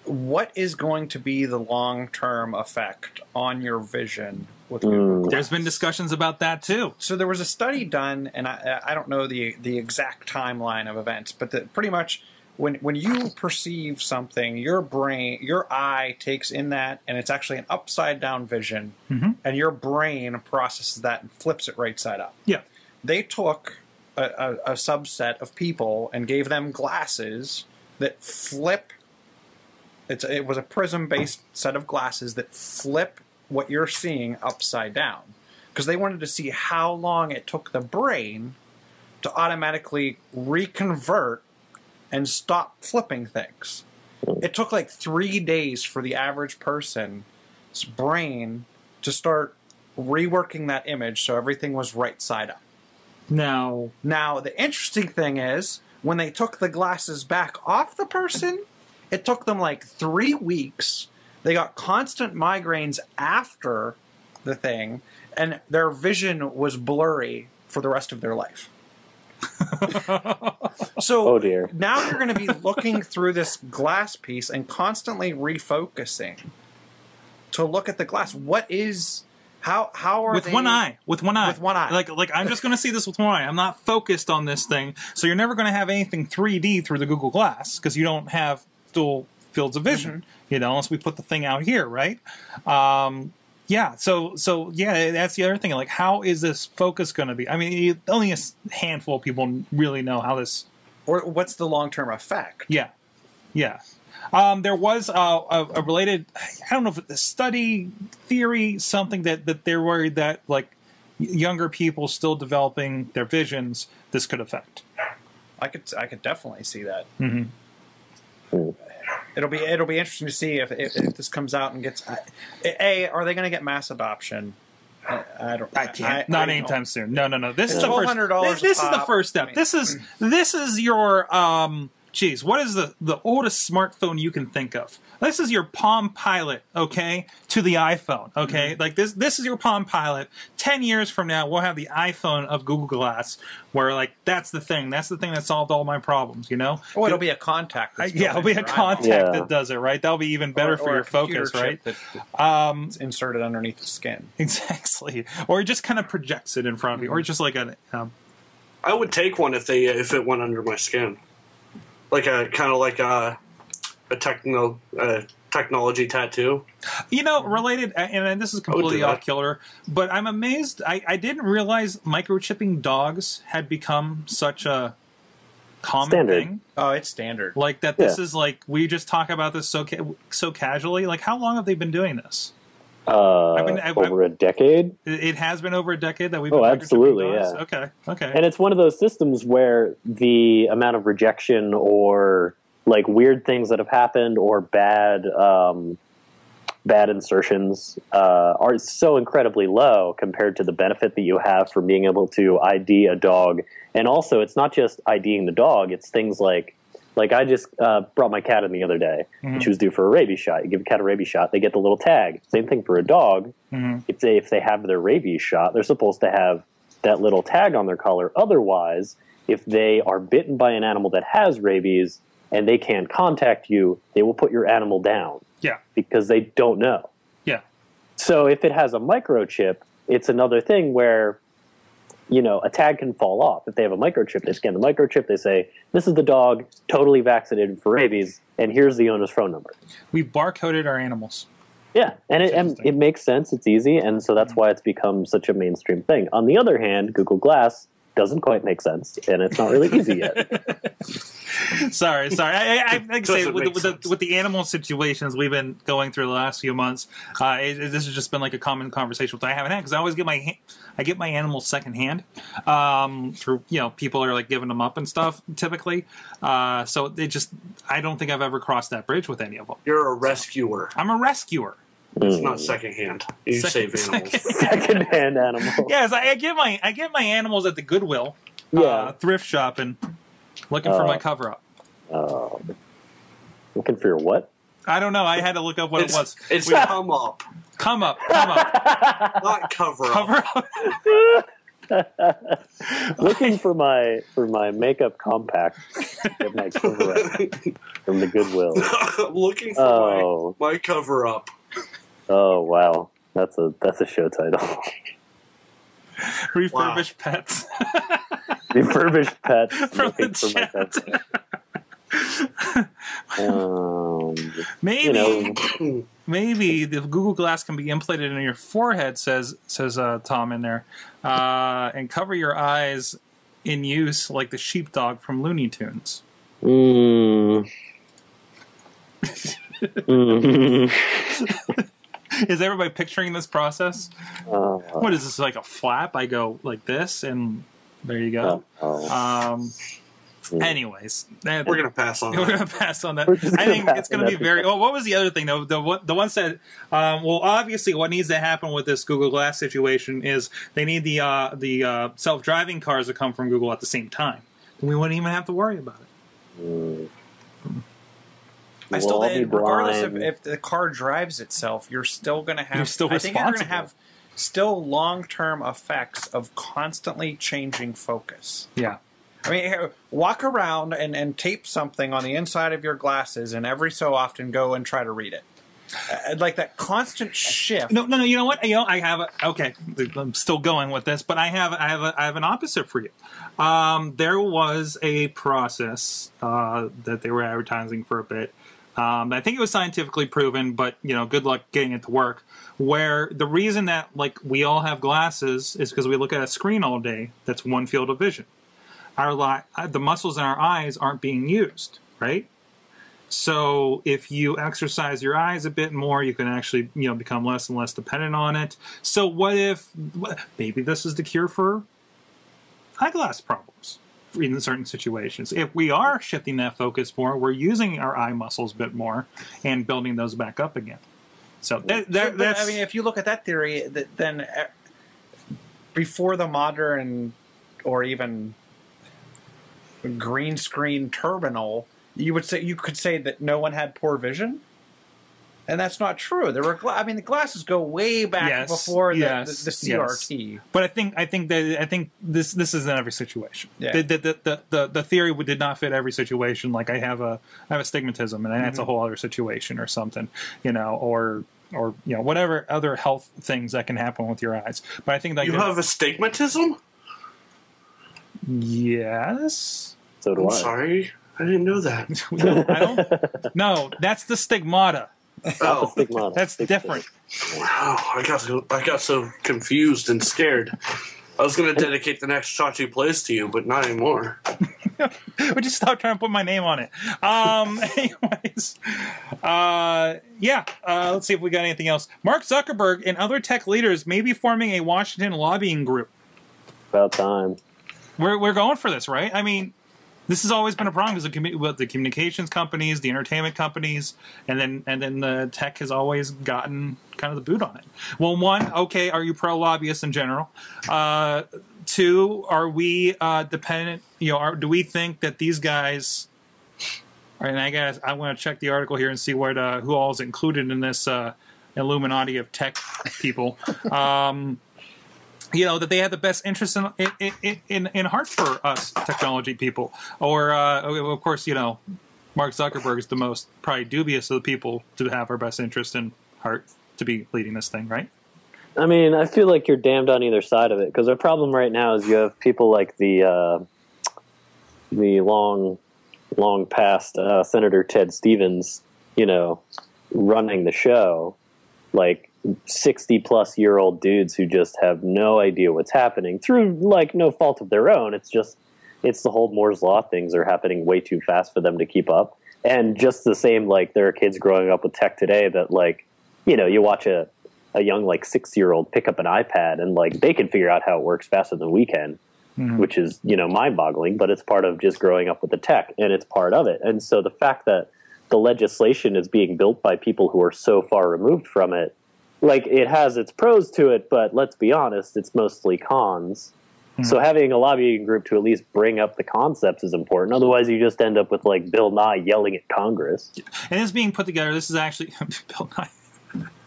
what is going to be the long term effect on your vision with Google Glass? There's been discussions about that too. So there was a study done, and I, I don't know the the exact timeline of events, but that pretty much when when you perceive something, your brain, your eye takes in that, and it's actually an upside down vision, Mhm. and your brain processes that and flips it right side up. Yeah. They took a, a, subset of people and gave them glasses that flip. It's it was a prism based set of glasses that flip what you're seeing upside down because they wanted to see how long it took the brain to automatically reconvert and stop flipping things. It took like three days for the average person's brain to start reworking that image so everything was right side up. Now, Now, the interesting thing is when they took the glasses back off the person, it took them like three weeks. They got constant migraines after the thing, and their vision was blurry for the rest of their life. so Oh dear. now you're going to be looking through this glass piece and constantly refocusing to look at the glass. What is how how are with they, one eye, with one eye, With one eye. Like, like I'm just going to see this with one eye. I'm not focused on this thing. So you're never going to have anything 3D through the Google Glass because you don't have dual fields of vision. Mm-hmm. You know, unless we put the thing out here, right? Um, yeah. So, so yeah, that's the other thing. Like, how is this focus going to be? I mean, only a handful of people really know how this or what's the long term effect? Yeah, yeah. Um, there was uh, a, a related, I don't know if it's a study theory, something that that they're worried that like younger people still developing their visions, this could affect. I could I could definitely see that. Mhm. Hmm. It'll be it'll be interesting to see if if, if this comes out and gets a are they going to get mass adoption? I, I don't. I can't. Not I don't anytime soon. No, no, no. This is It's the first. $1,200 This, this is the first step. I mean- This is this is your um. Geez, what is the the oldest smartphone you can think of? This is your Palm Pilot, okay, to the iPhone, okay. Mm-hmm. Like this, this is your Palm Pilot. Ten years from now, we'll have the iPhone of Google Glass, where like that's the thing. That's the thing that solved all my problems. You know? Oh, it'll be a contact. That's yeah, it'll be a into your eyeball. contact Yeah. that does it, right? That'll be even better Or- for or your a focus, right? chip That, Um, that's inserted underneath the skin. exactly. Or it just kind of projects it in front of you, or just like a um, I would take one if they if it went under my skin, like a kind of like a a techno uh, technology tattoo. You know, related, and this is completely off killer, but I'm amazed. I, I didn't realize microchipping dogs had become such a common Standard. thing. Oh, it's standard. Like that. This Yeah. is like we just talk about this so ca- so casually. Like, how long have they been doing this? Uh, I've been- I've- over a decade. It, has been over a decade that we've. Oh, been microchipping absolutely, yeah. Okay. Okay. And it's one of those systems where the amount of rejection or like weird things that have happened or bad um, bad insertions uh, are so incredibly low compared to the benefit that you have from being able to ID a dog. And also, it's not just IDing the dog; it's things like like I just uh, brought my cat in the other day. Mhm. She was due for a rabies shot. You give a cat a rabies shot, they get the little tag. Same thing for a dog Mhm. if they if they have their rabies shot, they're supposed to have that little tag on their collar. Otherwise, if they are bitten by an animal that has rabies and they can't contact you, they will put your animal down Yeah. because they don't know. Yeah. So if it has a microchip, it's another thing where you know a tag can fall off. If they have a microchip, they scan the microchip. They say this is the dog, totally vaccinated for rabies, and here's the owner's phone number. We've barcoded our animals. Yeah, and it, and it makes sense. It's easy, and so that's mm-hmm. why it's become such a mainstream thing. On the other hand, Google Glass doesn't quite make sense, and it's not really easy yet. sorry, sorry. I, I, I like I say with, the- with, the, with the animal situations we've been going through the last few months, uh, it, it- this has just been like a common conversation that I haven't had because I always get my I get my animals secondhand um, through you know people are like giving them up and stuff typically. Uh, so they just I don't think I've ever crossed that bridge with any of them. You're a rescuer. I'm a rescuer. It's Mm. not secondhand. You Second- save animals. Secondhand animal. Yes, I, I get my I get my animals at the Goodwill, Yeah. uh, thrift shopping, looking for Uh, my cover up. Um, looking for your what? I don't know. I had to look up what It's, it was. it's We- come up, come up, come up, not cover up. cover up. looking for my for my makeup compact with my cover up from the Goodwill. I'm Looking for Oh, my, my cover up. Oh wow, that's a that's a show title. refurbished pets. Refurbished pets From the for my chat. pets. Um, Maybe, you know, maybe the Google Glass can be implanted in your forehead. Says says uh, Tom in there, uh, and cover your eyes in use like the sheepdog from Looney Tunes. mm, mm, Is everybody picturing this process? uh, What is this like a flap? I go like this, and there you go. oh, Um. Mm. Anyways, that- We're gonna pass on We're that. gonna pass on that. I think it's gonna be very. Oh, what was the other thing though? The one, the one said, um, well, obviously, what needs to happen with this Google Glass situation is they need the uh, the uh, self driving cars to come from Google at the same time. We wouldn't even have to worry about it. mm. I We'll still, all regardless of if the car drives itself, you're still going to have. You're still I think you're going to have still long-term effects of constantly changing focus. Yeah. I mean, walk around and, and tape something on the inside of your glasses, and every so often go and try to read it. Uh, like that constant shift. No, no, no. You know what? You know, I have a okay. I'm still going with this, but I have, I have, a, I have an opposite for you. Um, there was a process uh, that they were advertising for a bit. Um, I think it was scientifically proven, but you know, good luck getting it to work. Where the reason that like we all have glasses is because we look at a screen all day. That's one field of vision. Our li- uh, the muscles in our eyes aren't being used, right? So if you exercise your eyes a bit more, you can actually you know become less and less dependent on it. So what if maybe this is the cure for eyeglass problems in certain situations? If we are shifting that focus more, we're using our eye muscles a bit more and building those back up again. So that, that that's I mean, if you look at that theory, th- then uh, before the modern or even green screen terminal, you would say you could say that no one had poor vision, and that's not true. There were, gla- I mean, the glasses go way back Yes, before the, yes, the, the yes. CRT. But I think I think that I think this this is in every situation. Yeah. The, the, the, the, the, the theory did not fit every situation. Like I have a I have astigmatism, and that's a mm-hmm. whole other situation or something, you know, or or you know whatever other health things that can happen with your eyes. But I think that You have astigmatism? yes. So do I'm I. sorry. I didn't know that. No, I don't. No, that's the stigmata. Oh, Stigmata. That's Stigmata. different. wow. I got so, I got so confused and scared. I was going to dedicate the next Chachi plays to you, but not anymore. Would you stop trying to put my name on it? Um, anyways, uh, yeah. Uh, let's see if we got anything else. Mark Zuckerberg and other tech leaders may be forming a Washington lobbying group. About time. We're we're going for this, right? I mean, this has always been a problem because the, the communications companies, the entertainment companies, and then and then the tech has always gotten kind of the boot on it. Well, one, okay, are you pro lobbyists in general? Uh, two, are we uh, dependent? You know, are, do we think that these guys? And I guess I want to check the article here and see what uh, who all is included in this uh, Illuminati of tech people. Um, you know that they have the best interest in in in, in heart for us technology people or uh, of course you know mark zuckerberg is the most probably dubious of the people to have our best interest in heart to be leading this thing right I mean, I feel like you're damned on either side of it because our problem right now is you have people like the uh, the long, long past uh, Senator Ted Stevens, you know, running the show. Like 60 plus year old dudes who just have no idea what's happening through like no fault of their own. It's just it's the whole Moore's law things are happening way too fast for them to keep up. And just the same like there are kids growing up with tech today that like you know, you watch a a young like 6 year old pick up an iPad and like they can figure out how it works faster than we can. Mm-hmm. Which is, you know, mind boggling, but it's part of just growing up with the tech and it's part of it. And so the fact that the legislation is being built by people who are so far removed from it like it has its pros to it but let's be honest it's mostly cons so having a lobbying group to at least bring up the concepts is important otherwise you just end up with like bill nye yelling at congress and it's being put together. This is actually Bill Nye.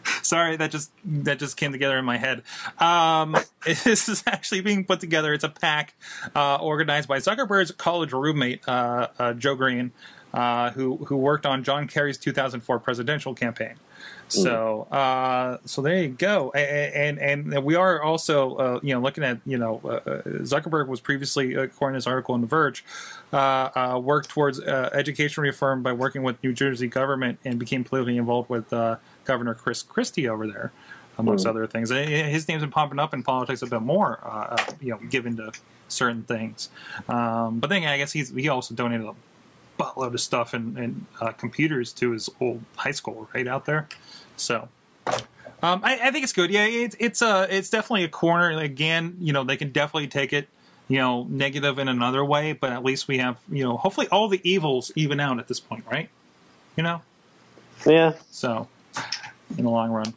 Sorry, that just that just came together in my head. Um, this is actually being put together. It's a pack uh, organized by Zuckerberg's college roommate uh, uh, Joe Green, uh, who who worked on John Kerry's 2004 presidential campaign. So uh, so there you go. A- a- And and we are also uh, you know looking at you know uh, uh, Zuckerberg was previously according to this article in The Verge uh, uh, worked towards uh, education reform by working with New Jersey government and became politically involved with uh, Governor Chris Christie over there, amongst other things. Uh, His name's been popping up in politics a bit more, uh, uh, you know, given to certain things. Um, but then I guess he's he also donated a buttload of stuff and, and uh, computers to his old high school right out there. So. Um, I, I think it's good. Yeah, it's it's a it's definitely a corner. Again, you know, they can definitely take it, you know, negative in another way, but at least we have, you know, hopefully all the evils even out at this point, right? You know, yeah so in the long run.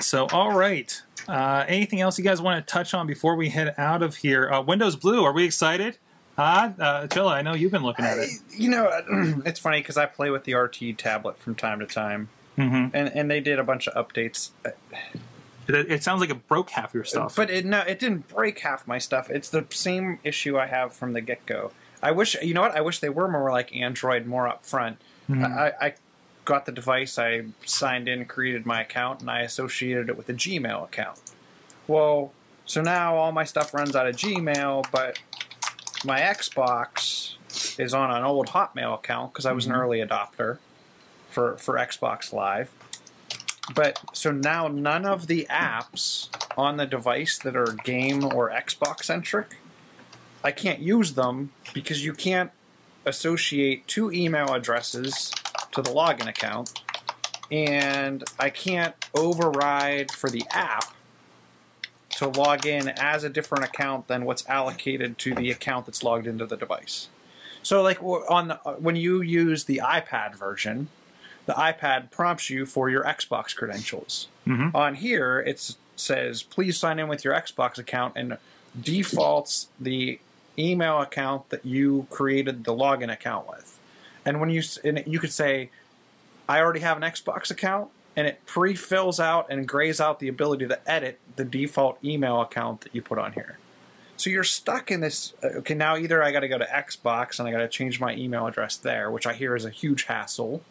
So all right. Uh, anything else you guys want to touch on before we head out of here? Uh, Windows Blue, are we excited? Huh? Uh, Chilla, I know you've been looking at it. You know, it's funny because I play with the RT tablet from time to time, hmm and and they did a bunch of updates. It, it sounds like it broke half your stuff. But it no, it didn't break half my stuff. It's the same issue I have from the get go. I wish you know what? I wish they were more like Android, more upfront. Mhm. I, I got the device, I signed in, created my account, and I associated it with a Gmail account. Well, so now all my stuff runs out of Gmail, but my Xbox is on an old Hotmail account because I was an mm-hmm. early adopter for for Xbox Live. But so now none of the apps on the device that are game or Xbox centric, I can't use them because you can't associate two email addresses to the login account, and I can't override for the app to log in as a different account than what's allocated to the account that's logged into the device. So, like on the, when you use the iPad version, the iPad prompts you for your Xbox credentials. Mhm. On here, it says, "Please sign in with your Xbox account," and defaults the email account that you created the login account with. And when you and you could say, "I already have an Xbox account," and it pre-fills out and grays out the ability to edit the default email account that you put on here. So you're stuck in this. uh, Okay, now either I got to go to Xbox and I got to change my email address there, which I hear is a huge hassle,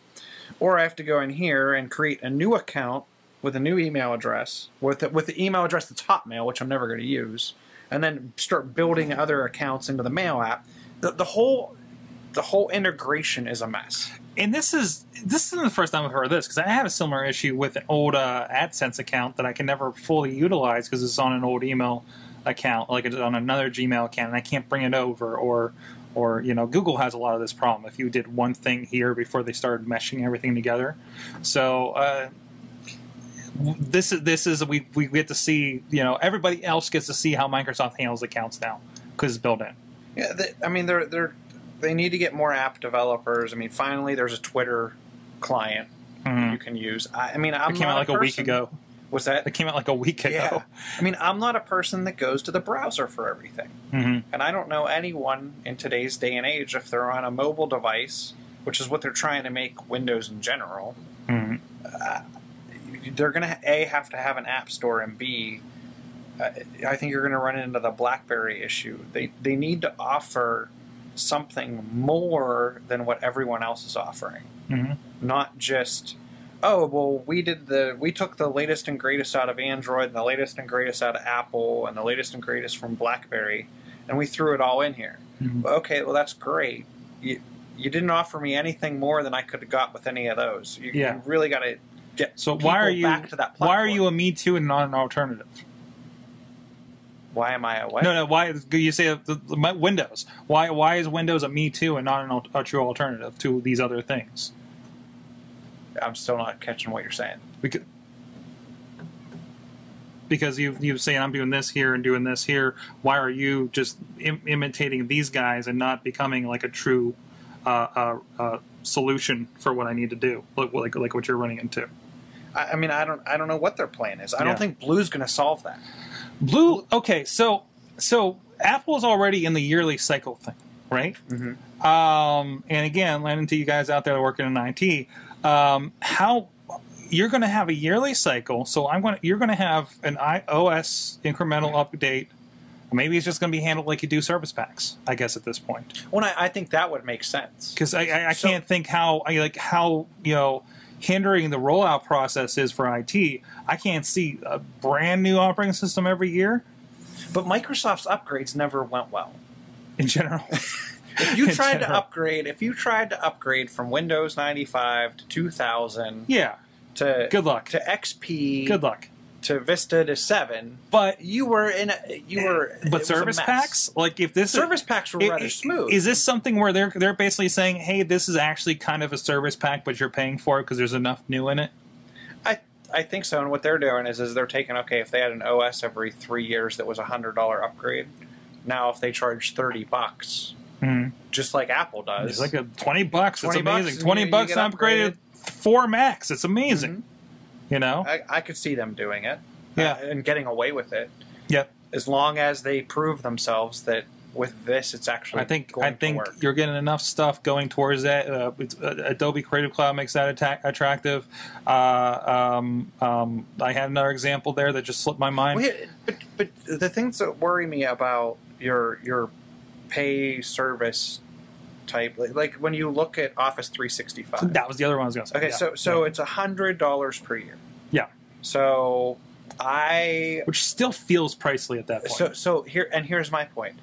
or I have to go in here and create a new account with a new email address with the, with the email address that's Hotmail, which I'm never going to use, and then start building other accounts into the mail app. The, the whole the whole integration is a mess. And this is this isn't the first time I've heard this because I have a similar issue with an old uh, AdSense account that I can never fully utilize because it's on an old email account, like it's on another Gmail account, and I can't bring it over. Or, or you know, Google has a lot of this problem. If you did one thing here before they started meshing everything together, so. Uh, this is this is we we get to see you know everybody else gets to see how Microsoft handles accounts now because it's built in. Yeah, they, I mean they're they're they need to get more app developers. I mean, finally there's a Twitter client Mhm. you can use. I, I mean, I'm It came out like a week ago. Was that? It came out like a week ago. Yeah. I mean, I'm not a person that goes to the browser for everything. hmm And I don't know anyone in today's day and age, if they're on a mobile device, which is what they're trying to make Windows in general, hmm they're going to A, have to have an app store, and B, uh, I think you're going to run into the BlackBerry issue. They, they need to offer something more than what everyone else is offering. hmm Not just, oh, well, we did the, we took the latest and greatest out of Android, and the latest and greatest out of Apple, and the latest and greatest from BlackBerry, and we threw it all in here. Mhm. Okay, well, that's great. You, you didn't offer me anything more than I could have got with any of those. You, Yeah. you really got to get So why are you back to that why are you a Me Too and not an alternative? Why am I a what? No, no. Why you say the, the, my- Windows? Why why is Windows a Me Too and not an, a true alternative to these other things? I'm still not catching what you're saying. Because because you you saying I'm doing this here and doing this here. Why are you just Im- imitating these guys and not becoming like a true uh, uh, uh, solution for what I need to do, like like, like what you're running into? I, I mean, I don't, I don't know what their plan is. I Yeah. don't think Blue's going to solve that. Blue. Okay, so so Apple's already in the yearly cycle thing, right? Mhm. Um, and again, landing to you guys out there working in IT, um, how you're going to have a yearly cycle. So I'm going to you're going to have an iOS incremental update. Maybe it's just going to be handled like you do service packs. I guess at this point, Well, I, I think that would make sense. because I, I, I So- can't think how I like how you know hindering the rollout process is for IT. I can't see a brand new operating system every year But Microsoft's upgrades never went well. in general. If you tried to upgrade, if you tried to upgrade from Windows 95 to 2000 yeah, to good luck. to XP Good luck. To Vista to 7, But you were in a, you were but service packs, like if this service packs were is, rather i- smooth. Is this something where they're they're basically saying, "Hey, this is actually kind of a service pack, but you're paying for it because there's enough new in it"? I I think so. And what they're doing is is they're taking okay if they had an OS every three years that was a hundred dollar upgrade. Now if they charge thirty bucks, Mm-hmm. just like Apple does, It's like a twenty bucks. 20 it's amazing. and Twenty you- you bucks get and upgraded four Macs. It's amazing. You know? I, I could see them doing it, Yeah. uh, and getting away with it Yep. as long as they prove themselves that with this it's actually. I think I think you're getting enough stuff going towards that. Uh, it's, uh, Adobe Creative Cloud makes that atta- attractive. Uh, um, um, I had another example there that just slipped my mind. Well, yeah, but but the things that worry me about your your pay service type, like, like when you look at Office 365. that was the other one I was going to say. Okay, Yeah. so so Yeah. it's a hundred dollars per year. Yeah. So I which still feels pricely at that point. so so here and here's my point.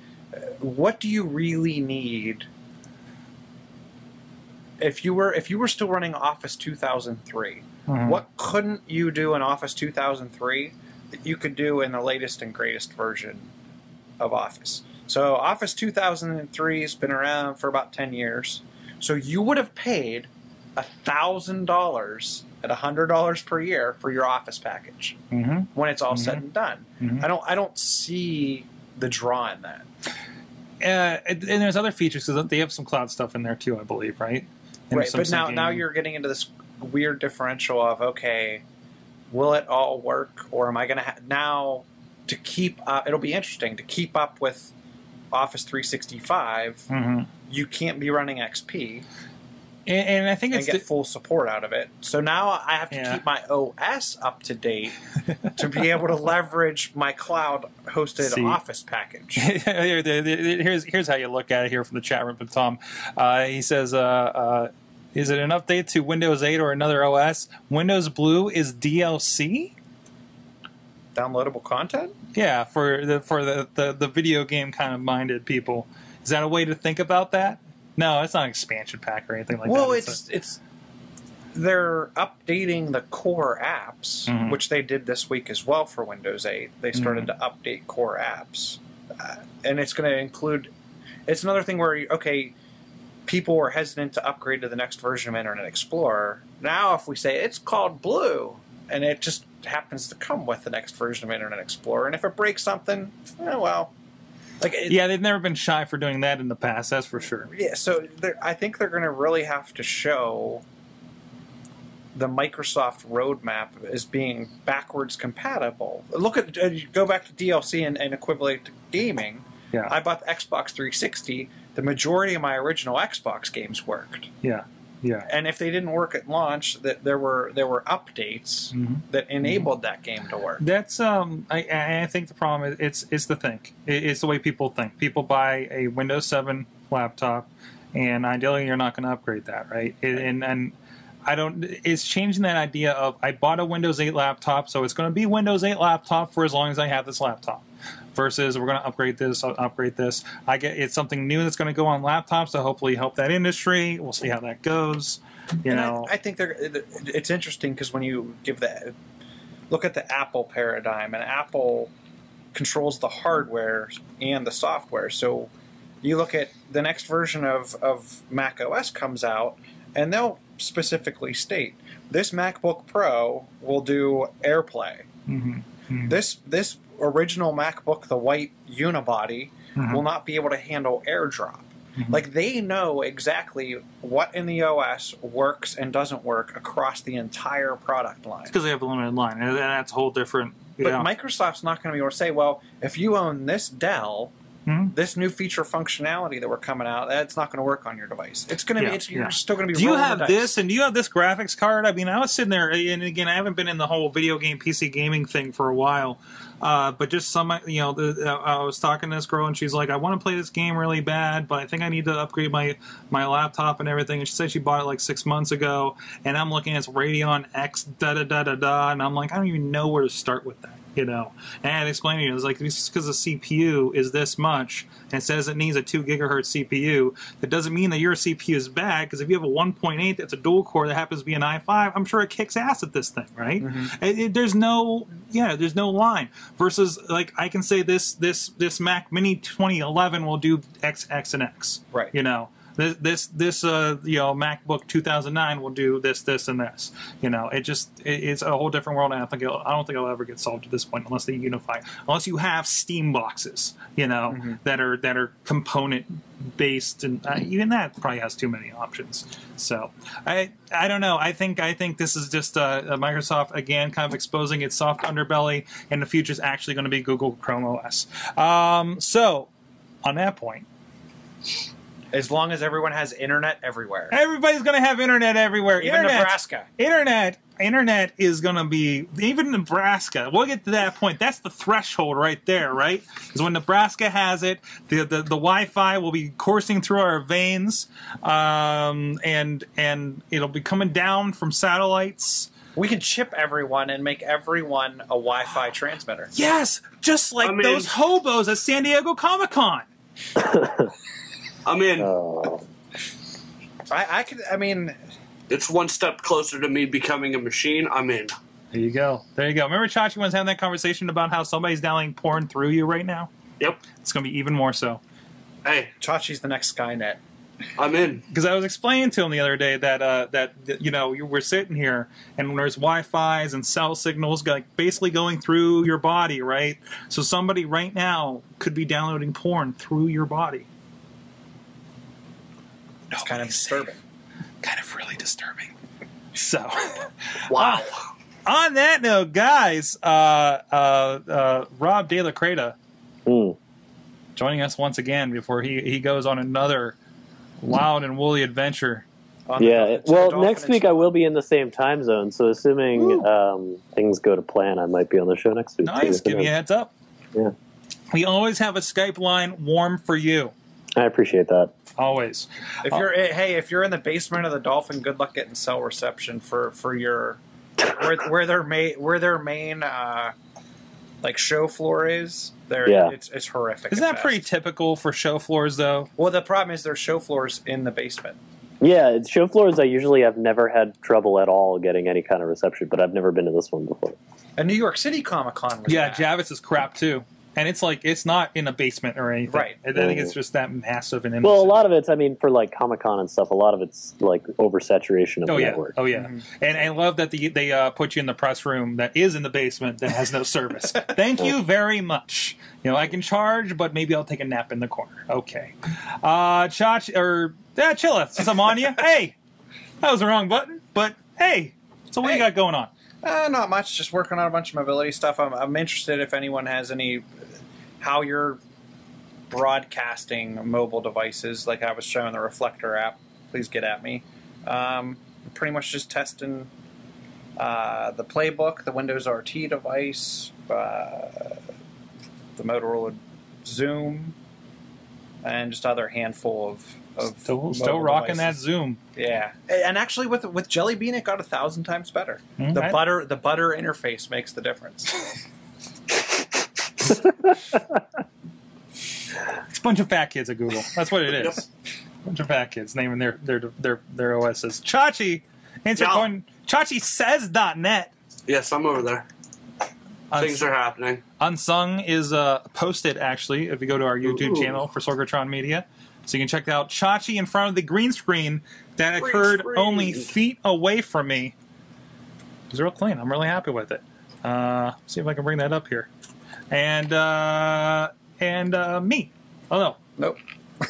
What do you really need? If you were if you were still running Office 2003, Mhm. what couldn't you do in Office 2003 that you could do in the latest and greatest version of Office? So Office 2003 has been around for about 10 years. So you would have paid thousand dollars at hundred dollars per year for your Office package Mhm. when it's all said and done. Mhm. I don't I don't see the draw in that. Uh, and and there's other features because they have some cloud stuff in there too, I believe, right? And right, but now now you're getting into this weird differential of okay, will it all work or am I going to ha- now to keep up it'll be interesting to keep up with Office 365, Mhm. you can't be running XP And, and I think and it's get the- full support out of it. So now I have to Yeah. keep my OS up to date to be able to leverage my cloud hosted See. Office package. Here- there- there- here's here's how you look at it here from the chat room from Tom. Uh, he says, uh, uh, "Is it an update to Windows 8 or another OS? Windows Blue is DLC." Downloadable content? Yeah, for the for the, the, the video game kind of minded people, is that a way to think about that? No, it's not an expansion pack or anything like well, that. Well, it's it's they're updating the core apps, Mhm. which they did this week as well for Windows 8. They started Mm-hmm. to update core apps, uh, and it's going to include. It's another thing where okay, people were hesitant to upgrade to the next version of Internet Explorer. Now, if we say it's called Blue, and it just happens to come with the next version of Internet Explorer, and if it breaks something, eh, well, like it, yeah, they've never been shy for doing that in the past. That's for sure. yeah, so I think they're going to really have to show the Microsoft roadmap as being backwards compatible. Look at uh, go back to DLC and, and equivalent to gaming. Yeah. I bought the Xbox 360. The majority of my original Xbox games worked, Yeah, yeah. and if they didn't work at launch, that there were there were updates Mhm. that enabled that game to work. That's um. I- I think the problem is it's it's the think. It's the way people think. People buy a Windows Seven laptop, and ideally you're not going to upgrade that, right? It- And and I don't. It's changing that idea of I bought a Windows 8 laptop, so it's going to be Windows 8 laptop for as long as I have this laptop. Versus we're going to upgrade this, uh, upgrade this. I get it's something new that's going to go on laptops to hopefully help that industry. We'll see how that goes. You And know, I, I think they're. It's interesting because when you give the look at the Apple paradigm, and Apple controls the hardware and the software. So you look at the next version of of Mac OS comes out, and they'll specifically state this MacBook Pro will do AirPlay. Mhm. Mhm. This this original MacBook, the white unibody, Mhm. will not be able to handle AirDrop. Mhm. Like they know exactly what in the OS works and doesn't work across the entire product line. because they have a limited line, and that's a whole different. But yeah. Microsoft's not going to be able to say, well, if you own this Dell, Mhm. this new feature functionality that we're coming out, that's not going to work on your device. It's going to Yeah, be, it's, yeah. you're still going to be. Do you have this and do you have this graphics card? I mean, I was sitting there, and again, I haven't been in the whole video game PC gaming thing for a while, uh, but just some, you know, the, uh, I was talking to this girl, and she's like, "I want to play this game really bad, but I think I need to upgrade my my laptop and everything." And she said she bought it like six months ago, and I'm looking at it's Radeon X da da da da da, and I'm like, I don't even know where to start with that. You know, and explaining had to explain to you, it's like it's because the CPU is this much, and says it needs a two gigahertz CPU. That doesn't mean that your CPU is bad, because if you have a 1.8 that's a dual core that happens to be an i5, I'm sure it kicks ass at this thing, right? Mm-hmm. It- it- there's no, yeah, there's no line. Versus, like, I can say this this this Mac Mini 2011 will do X, X, and X, Right. You know, this this this uh you know MacBook 2009 will do this this and this. You know, it just it, it's a whole different world, and I think it'll, I don't think it'll ever get solved at this point unless they unify. Unless you have Steam boxes, you know, that are that are component based, and uh, even that probably has too many options. So I I don't know. I think I think this is just uh, Microsoft again kind of exposing its soft underbelly, and the future is actually going to be Google Chrome OS. Um, so on that point. As long as everyone has internet everywhere, Everybody's going to have internet everywhere. even internet, Nebraska. Internet, internet is going to be even Nebraska. We'll get to that point. That's the threshold right there, right? Because when Nebraska has it, the, the the Wi-Fi will be coursing through our veins, um, and and it'll be coming down from satellites. We can chip everyone and make everyone a Wi-Fi transmitter. Yes, just like I mean- those hobos at San Diego Comic Con. I'm in. Oh, I, I could. I mean, it's one step closer to me becoming a machine. I'm in. There you go. There you go. Remember Chachi was having that conversation about how somebody's downloading porn through you right now? Yep. It's going to be even more so. Hey, Chachi's the next Skynet. I'm in. because I was explaining to him the other day that uh, that you know we're sitting here and there's Wi-Fi's and cell signals like basically going through your body, right? So somebody right now could be downloading porn through your body. It's kind of disturbing. Kind of really disturbing. So, Wow. on that note, guys, uh, uh, uh, Rob De La Creta hmm. joining us once again before he he goes on another wild and woolly adventure. On Yeah. the Well, next week I will be in the same time zone, so assuming um, things go to plan, I might be on the show next week. Nice, too. give me a heads up. Yeah. We always have a Skype line warm for you. I appreciate that. Always. If you're eh, hey, if you're in the basement of the Dolphin, good luck getting cell reception for for your where where their main where their main uh, like show floor is. There, Yeah. it's it's horrific. Isn't at that pretty typical for show floors, though? Well, the problem is their show floors in the basement. Yeah, it's show floors. I usually have never had trouble at all getting any kind of reception, but I've never been to this one before. And New York City Comic Con Yeah, bad. Javits is crap too, and it's like it's not in a basement or anything. Right. I think it's just that massive and Well, a lot of it's, I mean, for like Comic Con and stuff, a lot of it's like oversaturation of Oh the yeah, network. oh yeah, Mhm. and I love that the, they uh, put you in the press room that is in the basement that has no service. Thank you very much. You know, I can charge, but maybe I'll take a nap in the corner. Okay, uh, Chach or yeah, Chilla, since on you. Hey, that was the wrong button, but hey, so what you got going on? Uh, not much. Just working on a bunch of mobility stuff. I'm, I'm interested if anyone has any how you're broadcasting mobile devices. Like I was showing the Reflector app. Please get at me. Um, pretty much just testing uh, the PlayBook, the Windows RT device, uh, the Motorola Xoom, and just other handful of. Of Still, still mobile rocking that. Xoom. Yeah, and actually with with Jelly Bean, it got a thousand times better. Mm, The I- butter the butter interface makes the difference. It's a bunch of fat kids at Google. That's what it is. bunch of fat kids naming their their their their OSs. Chachi, answer No. coin. Chachi says .net. Yes, I'm over there. Things are happening. Unsung is uh, posted actually if you go to our YouTube Ooh. channel for Sorgatron Media. So you can check out Chachi in front of the green screen that Green occurred screen. only feet away from me. It was real clean. I'm really happy with it. Uh, see if I can bring that up here. And uh, and uh, me. Oh no, Nope.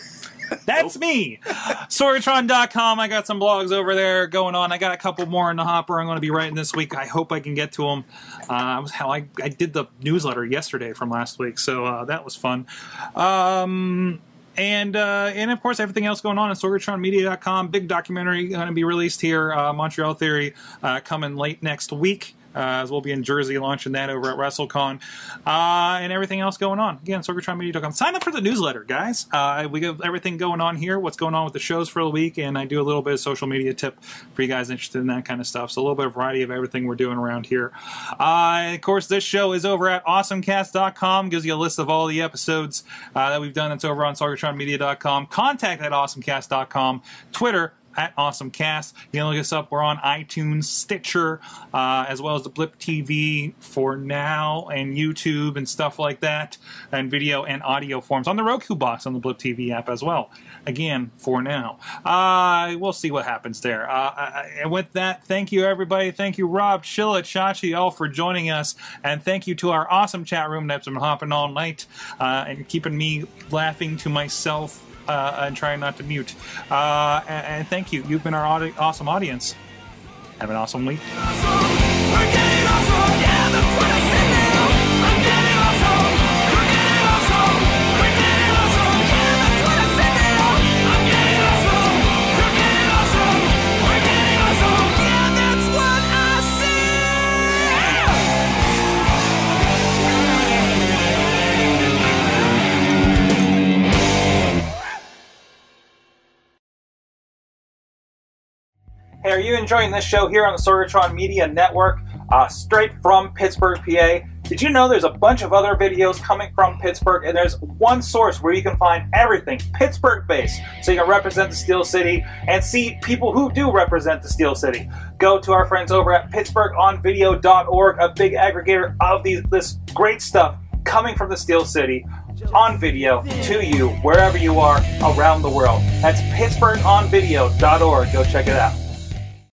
that's me. Sorgatron.com. I got some blogs over there going on. I got a couple more in the hopper I'm going to be writing this week. I hope I can get to them. Uh, hell, I, I did the newsletter yesterday from last week, so uh, that was fun. Um, and uh, and of course everything else going on at sorgatronmedia.com. Big documentary going to be released here. Uh, Montreal Theory uh, coming late next week. Uh, as we'll be in Jersey launching that over at WrestleCon, uh, and everything else going on. Again, SorgatronMedia.com. Sign up for the newsletter, guys. Uh, we have everything going on here, what's going on with the shows for the week, and I do a little bit of social media tip for you guys interested in that kind of stuff. So a little bit of variety of everything we're doing around here. Of course, this show is over at awesomecast.com. Gives you a list of all the episodes that we've done. It's over on SorgatronMedia.com. Contact at awesomecast.com. Twitter at AwesomeCast. You can look us up. We're on iTunes, Stitcher, uh, as well as the Blip TV for now, and YouTube and stuff like that, and video and audio forms on the Roku box on the Blip TV app as well. Again, for now. Uh, we'll see what happens there. Uh, uh, and with that, thank you everybody. Thank you, Rob, Shilla, Chachi, all for joining us, and thank you to our awesome chat room that's been hopping all night uh, and keeping me laughing to myself uh, and trying not to mute. Uh, and, and thank you. You've been our audi- awesome audience. Have an awesome week. Awesome, Hey, are you enjoying this show here on the Sorgatron Media Network, uh, straight from Pittsburgh, PA? Did you know there's a bunch of other videos coming from Pittsburgh, and there's one source where you can find everything Pittsburgh based, so you can represent the Steel City and see people who do represent the Steel City. Go to our friends over at PittsburghOnVideo.org, a big aggregator of these this great stuff coming from the Steel City on video to you wherever you are around the world. That's PittsburghOnVideo.org. Go check it out.